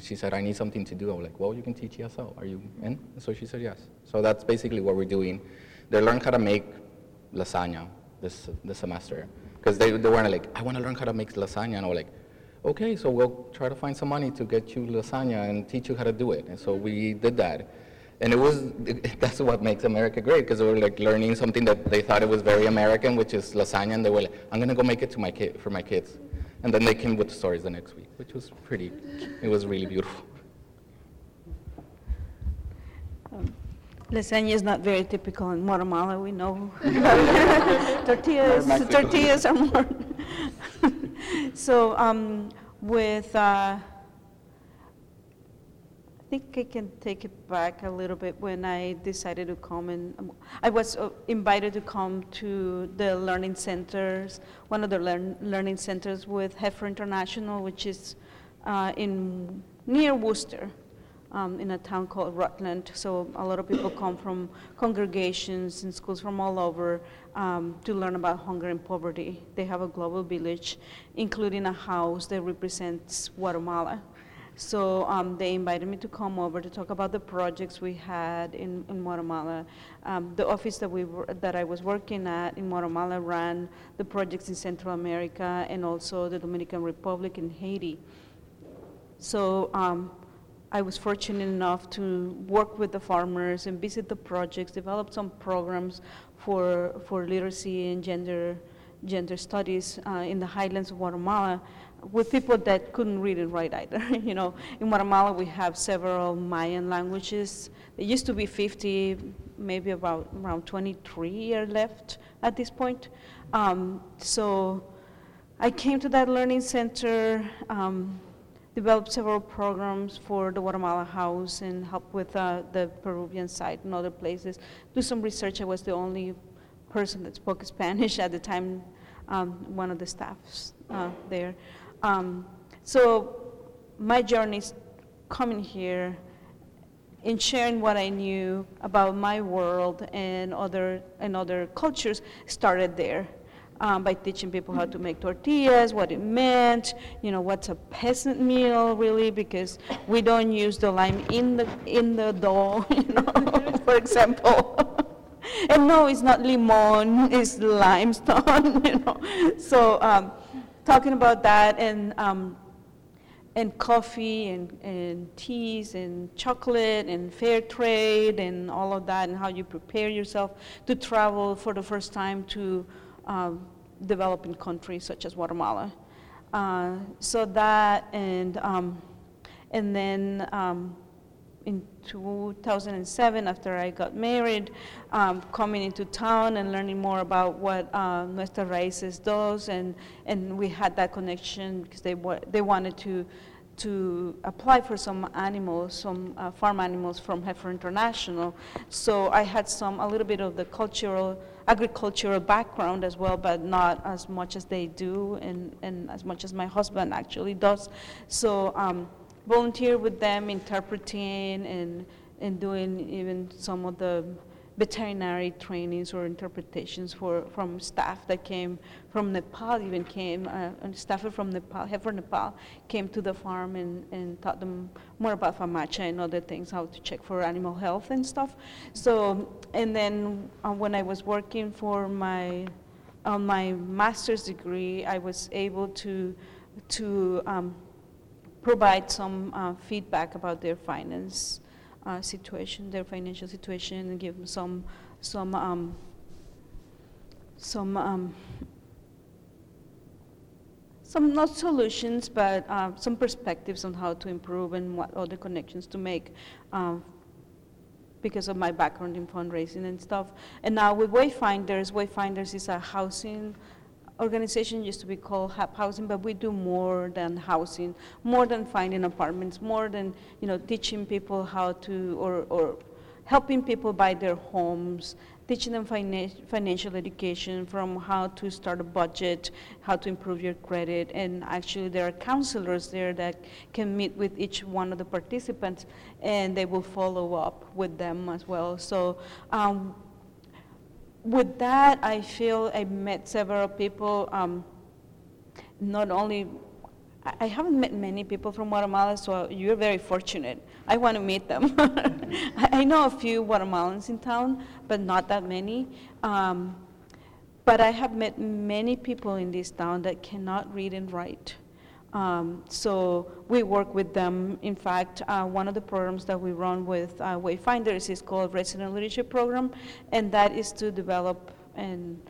she said, I need something to do. I was like, well, you can teach ESL. Are you in? So she said, yes. So that's basically what we're doing. They learn how to make lasagna this, this semester because they, they weren't like, I want to learn how to make lasagna. And I was like, okay, so we'll try to find some money to get you lasagna and teach you how to do it. And so we did that. And it was, it, that's what makes America great, because they were like learning something that they thought it was very American, which is lasagna, and they were like, I'm going to go make it to my kid, for my kids. And then they came with the stories the next week, which was pretty, it was really beautiful. Um, lasagna is not very typical in Guatemala, we know. tortillas, tortillas are more. so um, with, uh, I think I can take it back a little bit when I decided to come and um, I was uh, invited to come to the learning centers, one of the learn, learning centers with Heifer International, which is uh, in near Worcester um, in a town called Rutland. So a lot of people come from congregations and schools from all over um, to learn about hunger and poverty. They have a global village, including a house that represents Guatemala. So um, they invited me to come over to talk about the projects we had in, in Guatemala. Um, the office that, we were, that I was working at in Guatemala ran the projects in Central America and also the Dominican Republic and Haiti. So um, I was fortunate enough to work with the farmers and visit the projects, develop some programs for, for literacy and gender, gender studies uh, in the highlands of Guatemala with people that couldn't read and write either. you know, in Guatemala we have several Mayan languages. There used to be 50, maybe about around 23 are left at this point. Um, so I came to that learning center. Um, developed several programs for the Guatemala House and helped with uh, the Peruvian side and other places. Do some research. I was the only person that spoke Spanish at the time, um, one of the staffs uh, there. Um, so my journey coming here and sharing what I knew about my world and other and other cultures started there um, by teaching people how to make tortillas, what it meant, you know, what's a peasant meal really, because we don't use the lime in the in the dough, you know, for example. and no, it's not limon, it's limestone, you know. So um, talking about that and um, and coffee and, and teas and chocolate and fair trade and all of that and how you prepare yourself to travel for the first time to developing countries such as Guatemala. Uh, so that and um, and then um, in 2007, after I got married, um, coming into town and learning more about what uh, Nuestras Raíces does, and, and we had that connection because they, wa- they wanted to, to apply for some animals, some uh, farm animals from Heifer International. So I had some, a little bit of the cultural, agricultural background as well, but not as much as they do, and, and as much as my husband actually does. So um, volunteer with them interpreting and, and doing even some of the veterinary trainings or interpretations for, from staff that came from Nepal, even came, uh, and staff from Nepal, Heifer Nepal, came to the farm and, and taught them more about FAMACHA and other things, how to check for animal health and stuff. So, and then uh, when I was working for my, on my master's degree, I was able to, to um, provide some uh, feedback about their finance uh, situation, their financial situation, and give them some some um, some um, some not solutions, but uh, some perspectives on how to improve and what other connections to make. Um, because of my background in fundraising and stuff. And now with Wayfinders, Wayfinders is a housing organization used to be called HAP Housing, but we do more than housing, more than finding apartments, more than you know teaching people how to or, or helping people buy their homes, teaching them finan- financial education from how to start a budget, how to improve your credit, and actually there are counselors there that can meet with each one of the participants, and they will follow up with them as well. So. Um, with that, I feel I met several people. Um, not only, I haven't met many people from Guatemala, so you're very fortunate. I want to meet them. I I know a few Guatemalans in town, but not that many. Um, but I have met many people in this town that cannot read and write. Um, so we work with them. In fact, uh, one of the programs that we run with uh, Wayfinders is called Resident Leadership Program, and that is to develop and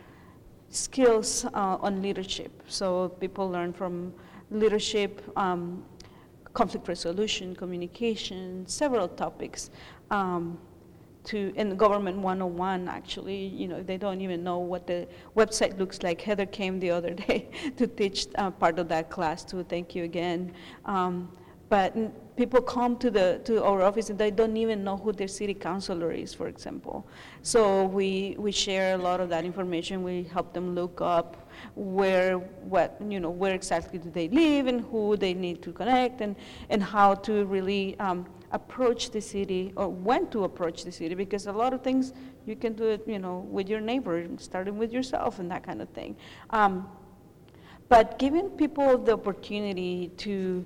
skills uh, on leadership. So people learn from leadership, um, conflict resolution, communication, several topics. Um, to in government 101 actually you know they don't even know what the website looks like. Heather came the other day to teach uh, part of that class too thank you again. Um, but n- people come to the to our office and they don't even know who their city councilor is for example. So we we share a lot of that information. We help them look up where what you know where exactly do they live and who they need to connect and and how to really um, approach the city or when to approach the city because a lot of things you can do it you know with your neighbor starting with yourself and that kind of thing um, but giving people the opportunity to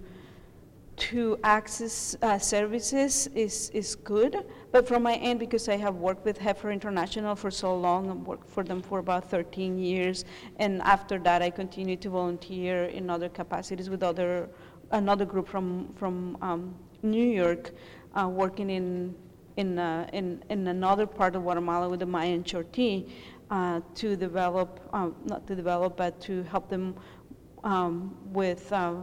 to access uh, services is, is good. But from my end, because I have worked with Heifer International for so long, I've worked for them for about 13 years, and after that, I continued to volunteer in other capacities with other another group from from um, New York, uh, working in in, uh, in in another part of Guatemala with the Mayan Chorti uh, to develop um, not to develop, but to help them um, with uh,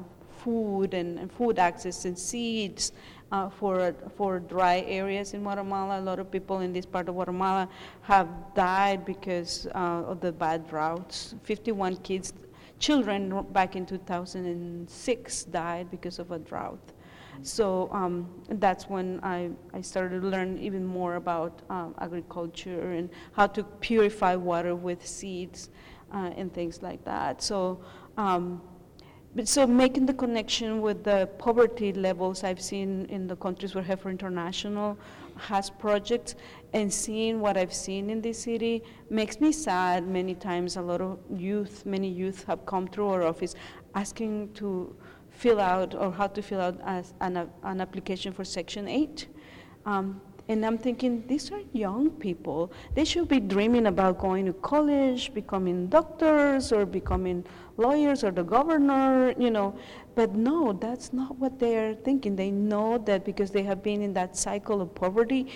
food and, and food access and seeds uh, for, for dry areas in Guatemala. A lot of people in this part of Guatemala have died because uh, of the bad droughts. 51 kids, children back in 2006 died because of a drought. So um, that's when I, I started to learn even more about um, agriculture and how to purify water with seeds uh, and things like that. So um, but so making the connection with the poverty levels I've seen in the countries where Heifer International has projects and seeing what I've seen in this city makes me sad many times. A lot of youth, many youth have come through our office asking to fill out or how to fill out an, an application for Section 8. Um, And I'm thinking, these are young people. They should be dreaming about going to college, becoming doctors, or becoming lawyers, or the governor, you know. But no, that's not what they are thinking. They know that because they have been in that cycle of poverty,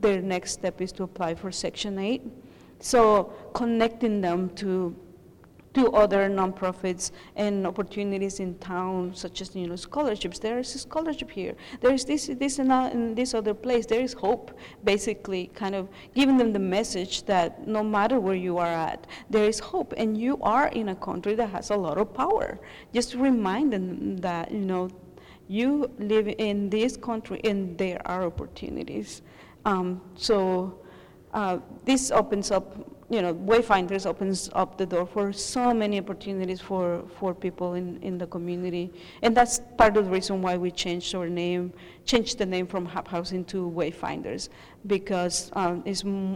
their next step is to apply for Section 8. So connecting them to to other nonprofits and opportunities in town, such as you know scholarships. There is a scholarship here. There is this, this, and that in this other place. There is hope. Basically, kind of giving them the message that no matter where you are at, there is hope, and you are in a country that has a lot of power. Just remind them that you know you live in this country, and there are opportunities. Um, so. Uh, this opens up you know, Wayfinders opens up the door for so many opportunities for, for people in, in the community. And that's part of the reason why we changed our name, changed the name from HAP Housing to Wayfinders, because um,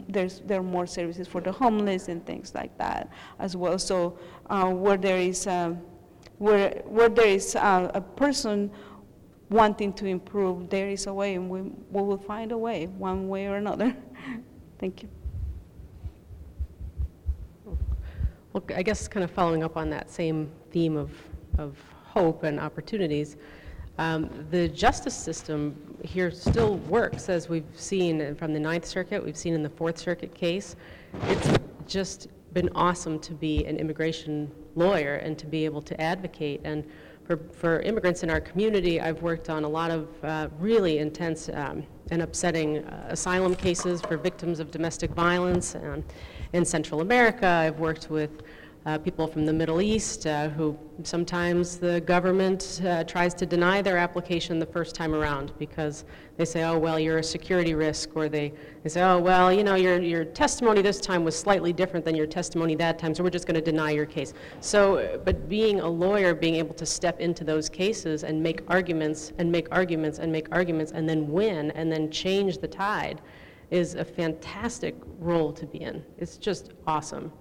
there's, there are more services for the homeless and things like that as well. So uh, where there is, a, where, where there is a, a person wanting to improve, there is a way, and we, we will find a way, one way or another. Thank you. Well, I guess kind of following up on that same theme of, of hope and opportunities, um, the justice system here still works, as we've seen from the Ninth Circuit, we've seen in the Fourth Circuit case. It's just been awesome to be an immigration lawyer and to be able to advocate. And for, for immigrants in our community, I've worked on a lot of uh, really intense um, and upsetting uh, asylum cases for victims of domestic violence. And, in Central America. I've worked with uh, people from the Middle East uh, who sometimes the government uh, tries to deny their application the first time around because they say, oh, well, you're a security risk, or they, they say, oh, well, you know, your, your testimony this time was slightly different than your testimony that time, so we're just going to deny your case. So, but being a lawyer, being able to step into those cases and make arguments and make arguments and make arguments and then win and then change the tide is a fantastic role to be in. It's just awesome.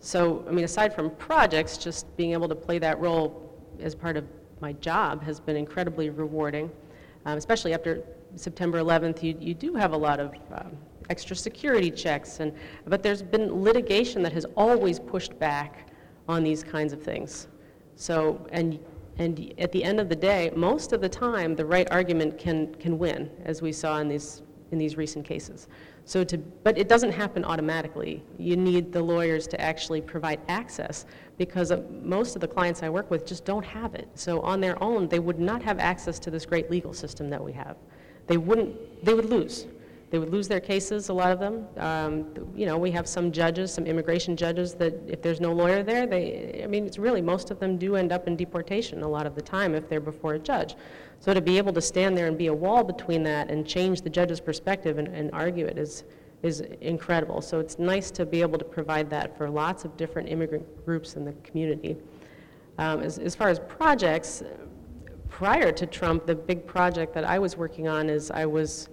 So, I mean, aside from projects, just being able to play that role as part of my job has been incredibly rewarding, um, especially after September 11th. You, you do have a lot of um, extra security checks, and, but there's been litigation that has always pushed back on these kinds of things. So, and, and at the end of the day, most of the time, the right argument can, can win, as we saw in these in these recent cases. So to, but it doesn't happen automatically. You need the lawyers to actually provide access because most of the clients I work with just don't have it. So on their own, they would not have access to this great legal system that we have. They wouldn't, they would lose. They would lose their cases, a lot of them. Um, you know, we have some judges, some immigration judges that if there's no lawyer there, they, I mean, it's really, most of them do end up in deportation a lot of the time if they're before a judge. So to be able to stand there and be a wall between that and change the judge's perspective and, and argue it is, is incredible. So it's nice to be able to provide that for lots of different immigrant groups in the community. Um, as, as far as projects, prior to Trump, the big project that I was working on is I was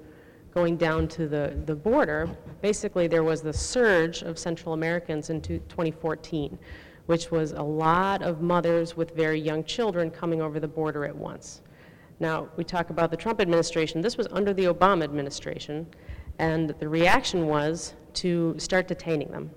going down to the, the border. Basically, there was the surge of Central Americans in 2014, which was a lot of mothers with very young children coming over the border at once. Now, we talk about the Trump administration. This was under the Obama administration, and the reaction was to start detaining them.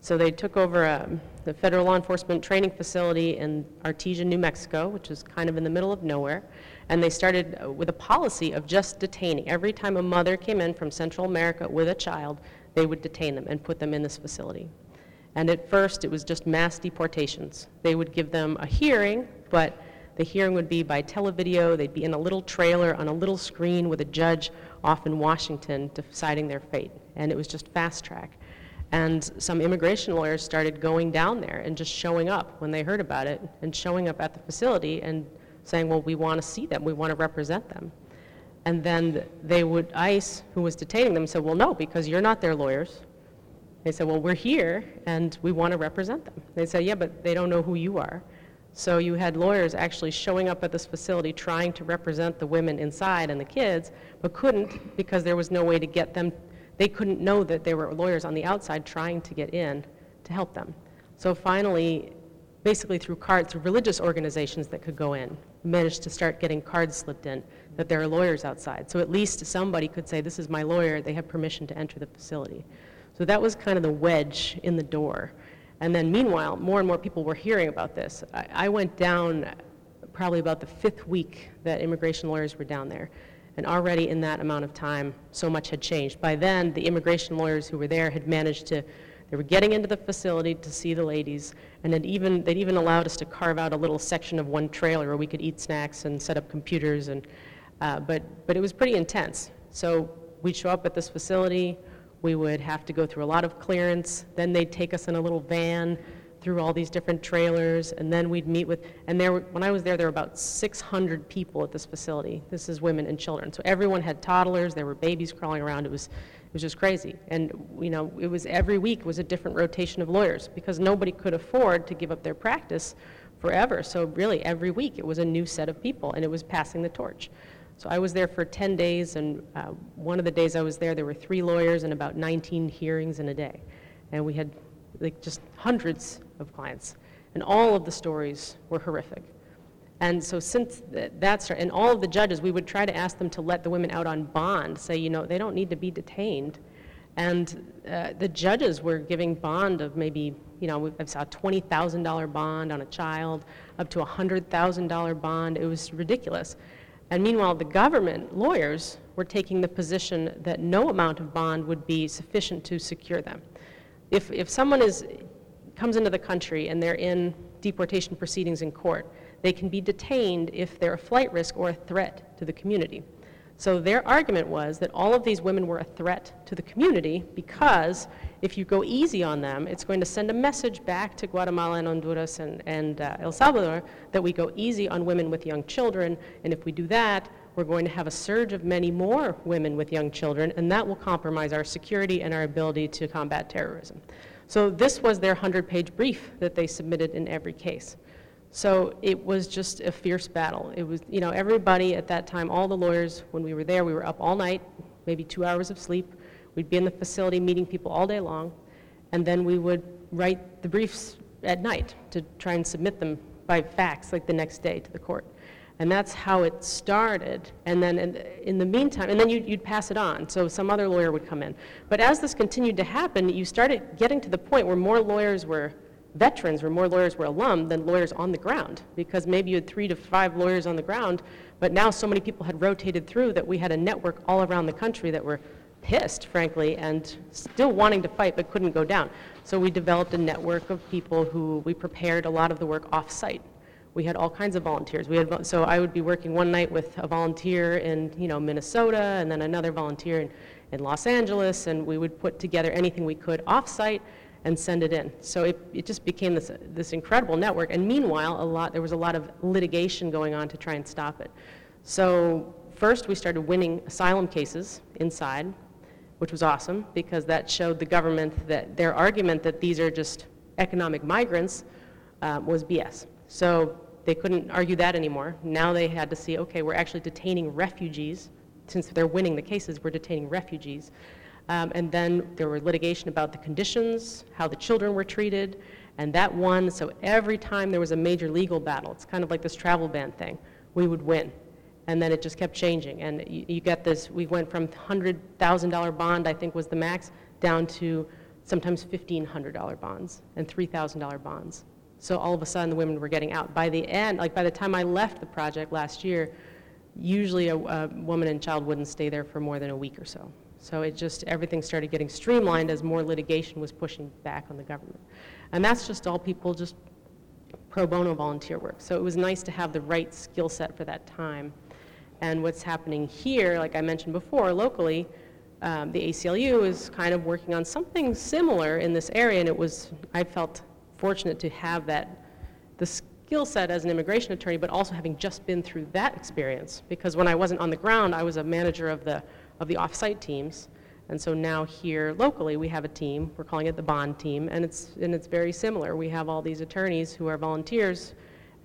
So they took over a, um, the federal law enforcement training facility in Artesia, New Mexico, which is kind of in the middle of nowhere, and they started uh, with a policy of just detaining. Every time a mother came in from Central America with a child, they would detain them and put them in this facility. And at first, it was just mass deportations. They would give them a hearing, but the hearing would be by televideo. They'd be in a little trailer on a little screen with a judge off in Washington deciding their fate. And it was just fast track. And some immigration lawyers started going down there and just showing up when they heard about it and showing up at the facility and saying, well, we want to see them, we want to represent them. And then they would, ICE, who was detaining them, said, well, no, because you're not their lawyers. They said, well, we're here and we want to represent them. They said, yeah, but they don't know who you are. So you had lawyers actually showing up at this facility trying to represent the women inside and the kids, but couldn't because there was no way to get them. They couldn't know that there were lawyers on the outside trying to get in to help them. So finally, basically through cards, through religious organizations that could go in, managed to start getting cards slipped in that there are lawyers outside. So at least somebody could say, This is my lawyer, they have permission to enter the facility. So that was kind of the wedge in the door. And then meanwhile, more and more people were hearing about this. I, I went down probably about the fifth week that immigration lawyers were down there. And already in that amount of time, so much had changed. By then, the immigration lawyers who were there had managed to, they were getting into the facility to see the ladies, and had even, they'd even allowed us to carve out a little section of one trailer where we could eat snacks and set up computers. And, uh, but, but it was pretty intense. So we'd show up at this facility, we would have to go through a lot of clearance, then they'd take us in a little van through all these different trailers, and then we'd meet with, and there, when I was there, there were about 600 people at this facility. This is women and children. So everyone had toddlers, there were babies crawling around. It was, it was just crazy. And, you know, it was every week was a different rotation of lawyers because nobody could afford to give up their practice forever. So really, every week it was a new set of people, and it was passing the torch. So I was there for 10 days, and uh, one of the days I was there, there were three lawyers and about 19 hearings in a day. And we had like just hundreds of clients, and all of the stories were horrific. And so since th- that started, and all of the judges, we would try to ask them to let the women out on bond, say, you know, they don't need to be detained. And uh, the judges were giving bond of maybe, you know, I saw a $20,000 bond on a child, up to a $100,000 bond. It was ridiculous. And meanwhile, the government lawyers were taking the position that no amount of bond would be sufficient to secure them. If, if someone is, comes into the country and they're in deportation proceedings in court, they can be detained if they're a flight risk or a threat to the community. So their argument was that all of these women were a threat to the community because if you go easy on them, it's going to send a message back to Guatemala and Honduras and, and uh, El Salvador that we go easy on women with young children, and if we do that, we're going to have a surge of many more women with young children, and that will compromise our security and our ability to combat terrorism. So this was their 100-page brief that they submitted in every case. So it was just a fierce battle. It was, you know, everybody at that time, all the lawyers, when we were there, we were up all night, maybe two hours of sleep. We'd be in the facility meeting people all day long, and then we would write the briefs at night to try and submit them by fax, like the next day to the court. And that's how it started. And then in, the meantime, and then you'd, you'd pass it on. So some other lawyer would come in. But as this continued to happen, you started getting to the point where more lawyers were veterans, where more lawyers were alum than lawyers on the ground. Because maybe you had three to five lawyers on the ground, but now so many people had rotated through that we had a network all around the country that were pissed, frankly, and still wanting to fight but couldn't go down. So we developed a network of people who we prepared a lot of the work off-site we had all kinds of volunteers. We had, so I would be working one night with a volunteer in, you know, Minnesota, and then another volunteer in, in Los Angeles, and we would put together anything we could off-site and send it in. So it, it just became this, this incredible network. And meanwhile, a lot, there was a lot of litigation going on to try and stop it. So first, we started winning asylum cases inside, which was awesome because that showed the government that their argument that these are just economic migrants um, was BS. So they couldn't argue that anymore. Now they had to see, okay, we're actually detaining refugees. Since they're winning the cases, we're detaining refugees. Um, and then there were litigation about the conditions, how the children were treated, and that won. So every time there was a major legal battle, it's kind of like this travel ban thing, we would win. And then it just kept changing. And you, you get this, we went from $100,000 bond, I think was the max, down to sometimes $1,500 bonds and $3,000 bonds. So all of a sudden, the women were getting out. By the end, like by the time I left the project last year, usually a, a woman and child wouldn't stay there for more than a week or so. So it just, everything started getting streamlined as more litigation was pushing back on the government. And that's just all people just pro bono volunteer work. So it was nice to have the right skill set for that time. And what's happening here, like I mentioned before, locally, um, the ACLU is kind of working on something similar in this area, and it was, I felt fortunate to have that, the skill set as an immigration attorney, but also having just been through that experience. Because when I wasn't on the ground, I was a manager of the, of the off-site teams. And so now here locally, we have a team, we're calling it the bond team, and it's, and it's very similar. We have all these attorneys who are volunteers,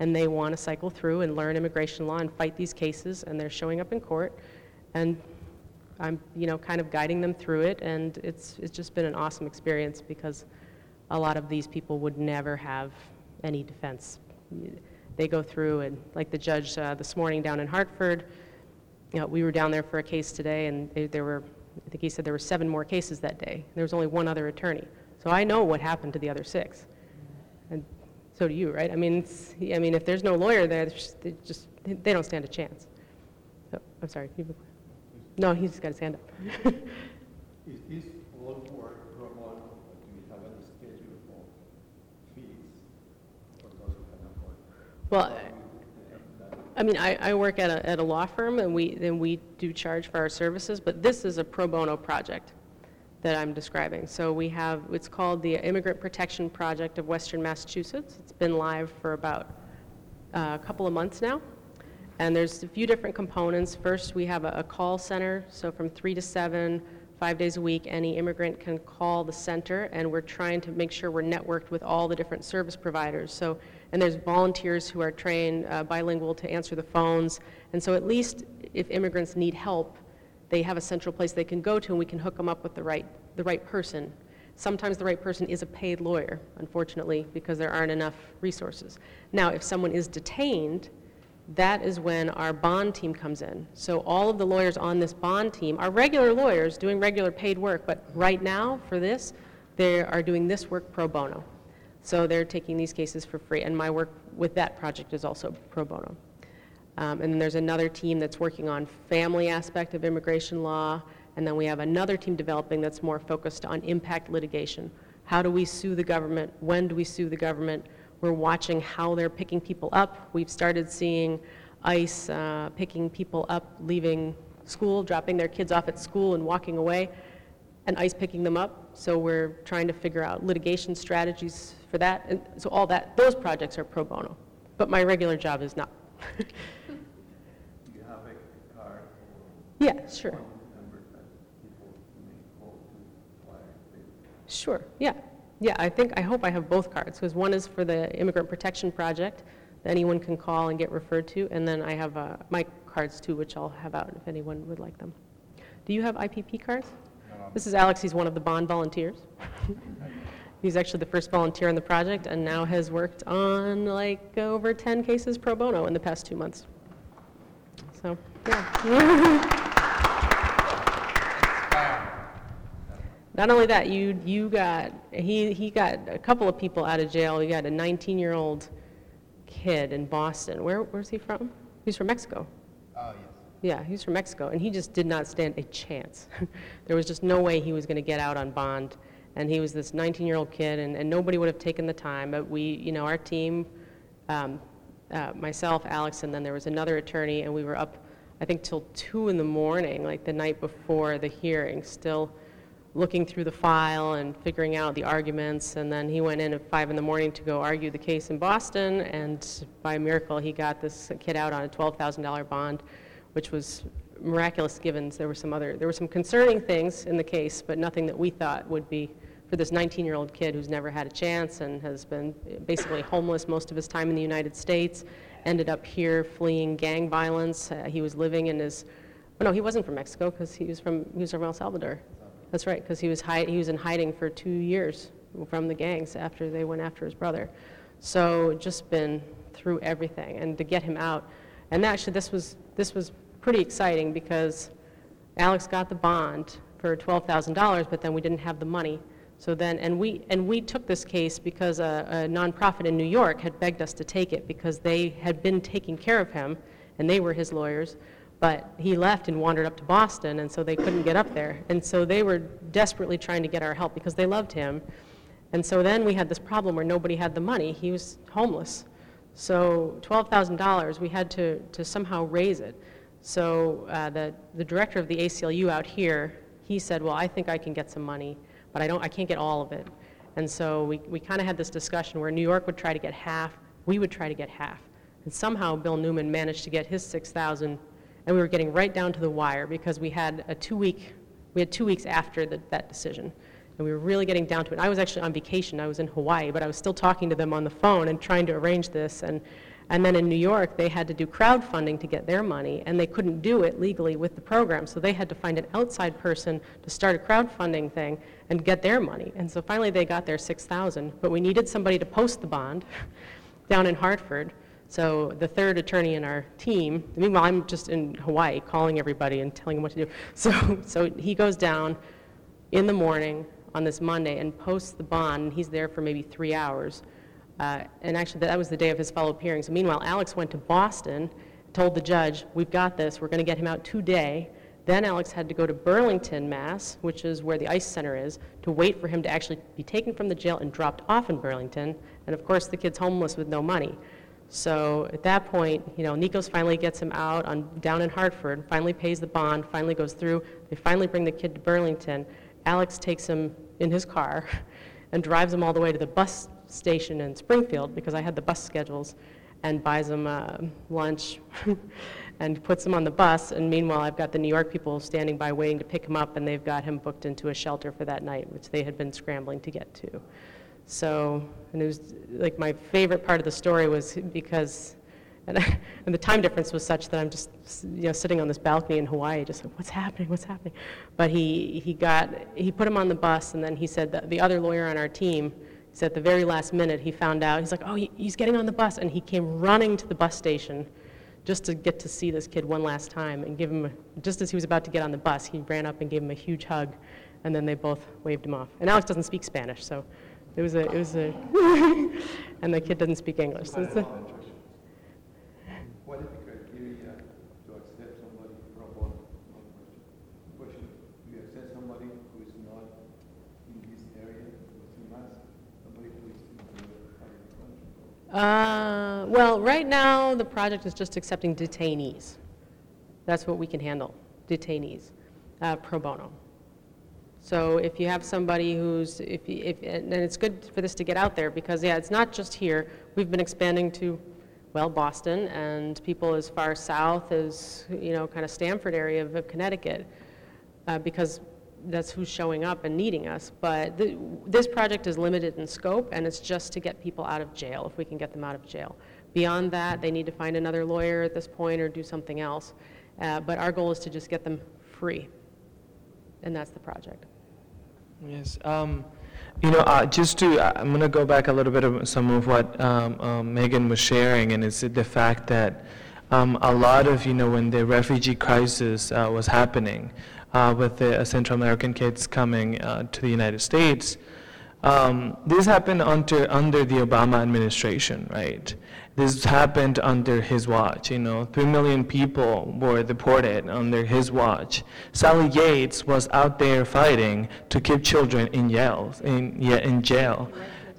and they want to cycle through and learn immigration law and fight these cases, and they're showing up in court. And I'm, you know, kind of guiding them through it, and it's, it's just been an awesome experience because a lot of these people would never have any defense. they go through and, like the judge uh, this morning down in Hartford, you know, we were down there for a case today, and they- there were, I think he said there were seven more cases that day. There was only one other attorney. So I know what happened to the other six. And so do you, right? I mean, it's, I mean, if there's no lawyer there, just- they just, they don't stand a chance. So, I'm sorry. No, he's got his hand up. Is this all work pro bono? Do you have any schedule for fees for those who? Well, I mean, I, I work at a, at a law firm, and we, and we do charge for our services, but this is a pro bono project that I'm describing. So we have, it's called the Immigrant Protection Project of Western Massachusetts. It's been live for about uh, a couple of months now. And there's a few different components. First, we have a, a call center, so from three to seven, five days a week, any immigrant can call the center, and we're trying to make sure we're networked with all the different service providers. So, and there's volunteers who are trained uh, bilingual to answer the phones. And so at least if immigrants need help, they have a central place they can go to, and we can hook them up with the right, the right person. Sometimes the right person is a paid lawyer, unfortunately, because there aren't enough resources. Now, if someone is detained, that is when our bond team comes in. So all of the lawyers on this bond team are regular lawyers doing regular paid work, but right now, for this, they are doing this work pro bono. So they're taking these cases for free, and my work with that project is also pro bono. Um, And then there's another team that's working on family aspect of immigration law, and then we have another team developing that's more focused on impact litigation. How do we sue the government? When do we sue the government? We're watching how they're picking people up. We've started seeing ICE uh, picking people up, leaving school, dropping their kids off at school and walking away, and ICE picking them up. So we're trying to figure out litigation strategies for that. And so all that, those projects are pro bono. But my regular job is not. Do you have a card Yeah, sure. or number that people may call to inquire? sure. Sure, yeah. Yeah, I think, I hope I have both cards, because one is for the Immigrant Protection Project, that anyone can call and get referred to, and then I have uh, my cards too, which I'll have out if anyone would like them. Do you have IPP cards? This is Alex, he's one of the bond volunteers. He's actually the first volunteer on the project, and now has worked on like over 10 cases pro bono in the past two months. So, yeah. Not only that, you, you got, he, he got a couple of people out of jail. You got a 19-year-old kid in Boston. Where, where's he from? He's from Mexico. Oh, yes. Yeah, he's from Mexico, and he just did not stand a chance. there was just no way he was going to get out on bond. And he was this 19-year-old kid, and, and nobody would have taken the time. But we, you know, our team, um, uh, myself, Alex, and then there was another attorney, and we were up, I think, till 2 in the morning, like the night before the hearing, still looking through the file and figuring out the arguments. And then he went in at 5 in the morning to go argue the case in Boston, and by miracle, he got this kid out on a $12,000 bond, which was miraculous given there were some other, there were some concerning things in the case, but nothing that we thought would be for this 19-year-old kid who's never had a chance and has been basically homeless most of his time in the United States, ended up here fleeing gang violence. Uh, he was living in his, oh no, he wasn't from Mexico because he was from, he was from El Salvador. That's right, because he was hi- he was in hiding for two years from the gangs after they went after his brother. So just been through everything, and to get him out, and actually this was this was pretty exciting because Alex got the bond for $12,000, but then we didn't have the money. So then, and we, and we took this case because a, a nonprofit in New York had begged us to take it because they had been taking care of him, and they were his lawyers. But he left and wandered up to Boston, and so they couldn't get up there. And so they were desperately trying to get our help because they loved him. And so then we had this problem where nobody had the money. He was homeless. So $12,000, we had to, to somehow raise it. So uh, the, the director of the ACLU out here, he said, well, I think I can get some money, but I don't, I can't get all of it. And so we, we kind of had this discussion where New York would try to get half, we would try to get half. And somehow Bill Newman managed to get his 6,000, and we were getting right down to the wire because we had a two-week, we had two weeks after the, that decision. And we were really getting down to it. I was actually on vacation. I was in Hawaii, but I was still talking to them on the phone and trying to arrange this. And, and then in New York, they had to do crowdfunding to get their money, and they couldn't do it legally with the program. So they had to find an outside person to start a crowdfunding thing and get their money. And so finally, they got their 6,000. But we needed somebody to post the bond down in Hartford. So the third attorney in our team, meanwhile, I'm just in Hawaii calling everybody and telling them what to do. So, so he goes down in the morning on this Monday and posts the bond, and he's there for maybe three hours. Uh, and actually, that was the day of his fellow appearing. So meanwhile, Alex went to Boston, told the judge, we've got this, we're going to get him out today. Then Alex had to go to Burlington, Mass., which is where the ICE Center is, to wait for him to actually be taken from the jail and dropped off in Burlington. And of course, the kid's homeless with no money. So at that point, you know, Nikos finally gets him out on, down in Hartford, finally pays the bond, finally goes through. They finally bring the kid to Burlington. Alex takes him in his car and drives him all the way to the bus station in Springfield because I had the bus schedules and buys him uh, lunch and puts him on the bus. And meanwhile, I've got the New York people standing by waiting to pick him up, and they've got him booked into a shelter for that night, which they had been scrambling to get to. So, and it was like my favorite part of the story was because, and, and the time difference was such that I'm just, you know, sitting on this balcony in Hawaii, just like, what's happening, what's happening? But he, he got, he put him on the bus, and then he said that the other lawyer on our team, said at the very last minute, he found out, he's like, oh, he, he's getting on the bus, and he came running to the bus station just to get to see this kid one last time and give him, a, just as he was about to get on the bus, he ran up and gave him a huge hug, and then they both waved him off. And Alex doesn't speak Spanish, so it was a, it was a, and the kid doesn't speak English. So it's a, What is the criteria to accept somebody pro bono? Question. Question, you accept somebody who is not in this area, who is in somebody who is in another part of the country? Uh, well, right now, the project is just accepting detainees. That's what we can handle, detainees, uh, pro bono. So if you have somebody who's, if, if, and it's good for this to get out there, because, yeah, it's not just here. We've been expanding to, well, Boston, and people as far south as, you know, kind of Stamford area of of Connecticut, uh, because that's who's showing up and needing us. But th- this project is limited in scope, and it's just to get people out of jail, if we can get them out of jail. Beyond that, they need to find another lawyer at this point or do something else. Uh, But our goal is to just get them free, and that's the project. Yes. Um, you know, uh, just to, I- I'm going to go back a little bit of some of what um, um, Megan was sharing, and it's the fact that um, a lot of, you know, when the refugee crisis uh, was happening uh, with the Central American kids coming uh, to the United States, um, this happened under, under the Obama administration, right? This happened under his watch, you know. Three million people were deported under his watch. Sally Yates was out there fighting to keep children in jail, in, yeah, in jail.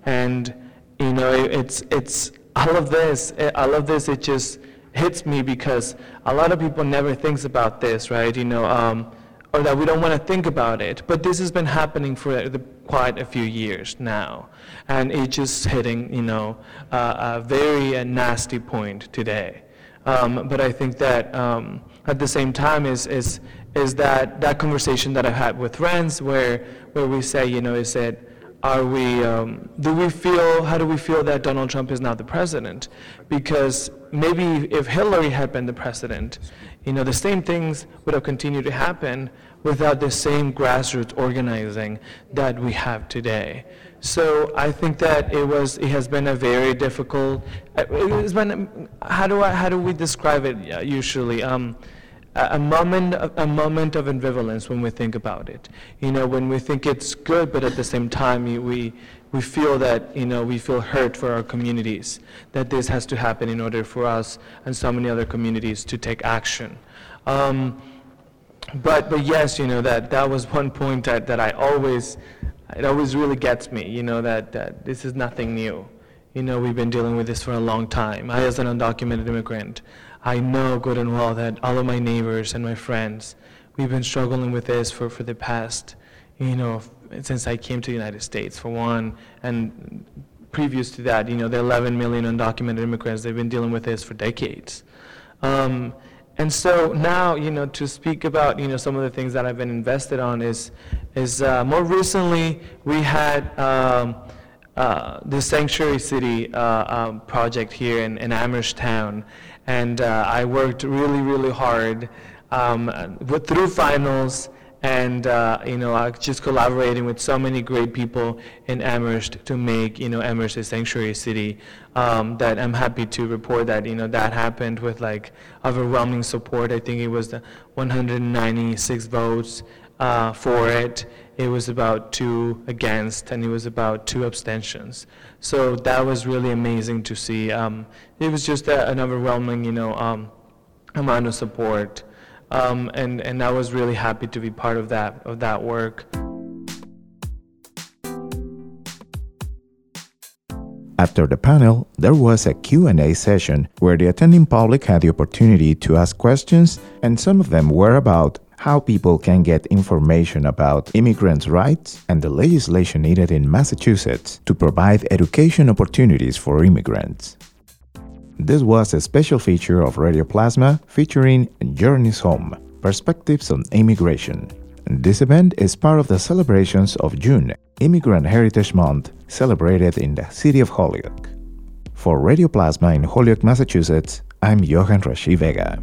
And, you know, it- it's, it's, all of this, eh, all of this, it just hits me because a lot of people never thinks about this, right? You know, um, or that we don't want to think about it. But this has been happening for the, quite a few years now, and it's just hitting, you know, uh, a very uh, nasty point today. Um, but I think that um, at the same time is is is that that conversation that I've had with friends where where we say, you know, is that are we, um, do we feel, how do we feel that Donald Trump is now the president? Because maybe if Hillary had been the president, you know, the same things would have continued to happen without the same grassroots organizing that we have today. So I think that it was, it has been a very difficult, it's been, how do I, how do we describe it usually? Um, a moment, a moment of ambivalence when we think about it. You know, when we think it's good, but at the same time, we, we feel that, you know, we feel hurt for our communities, that this has to happen in order for us and so many other communities to take action. Um, but, but yes, you know, that, that was one point that, that I always, it always really gets me, you know, that, that this is nothing new. You know, we've been dealing with this for a long time. I, as an undocumented immigrant, I know good and well that all of my neighbors and my friends, we've been struggling with this for, for the past, you know, since I came to the United States, for one, and previous to that, you know, the 11 million undocumented immigrants, they've been dealing with this for decades. Um, and so now, you know, to speak about, you know, some of the things that I've been invested on is, is uh, more recently we had um, uh, the Sanctuary City uh, um, project here in, in Amherst Town, and uh, I worked really, really hard um, with, through finals and uh, you know, just collaborating with so many great people in Amherst to make you know Amherst a sanctuary city. Um, that I'm happy to report that you know that happened with like overwhelming support. I think it was the 196 votes uh, for it. It was about two against, and it was about two abstentions. So that was really amazing to see. Um, it was just a, an overwhelming, you know, um, amount of support. Um, and, and I was really happy to be part of that, of that work. After the panel, there was a Q&A session where the attending public had the opportunity to ask questions and some of them were about how people can get information about immigrants' rights and the legislation needed in Massachusetts to provide education opportunities for immigrants. This was a special feature of Radio Plasma featuring Journeys Home Perspectives on Immigration. This event is part of the celebrations of June, Immigrant Heritage Month, celebrated in the city of Holyoke. For Radio Plasma in Holyoke, Massachusetts, I'm Johan Rashi Vega.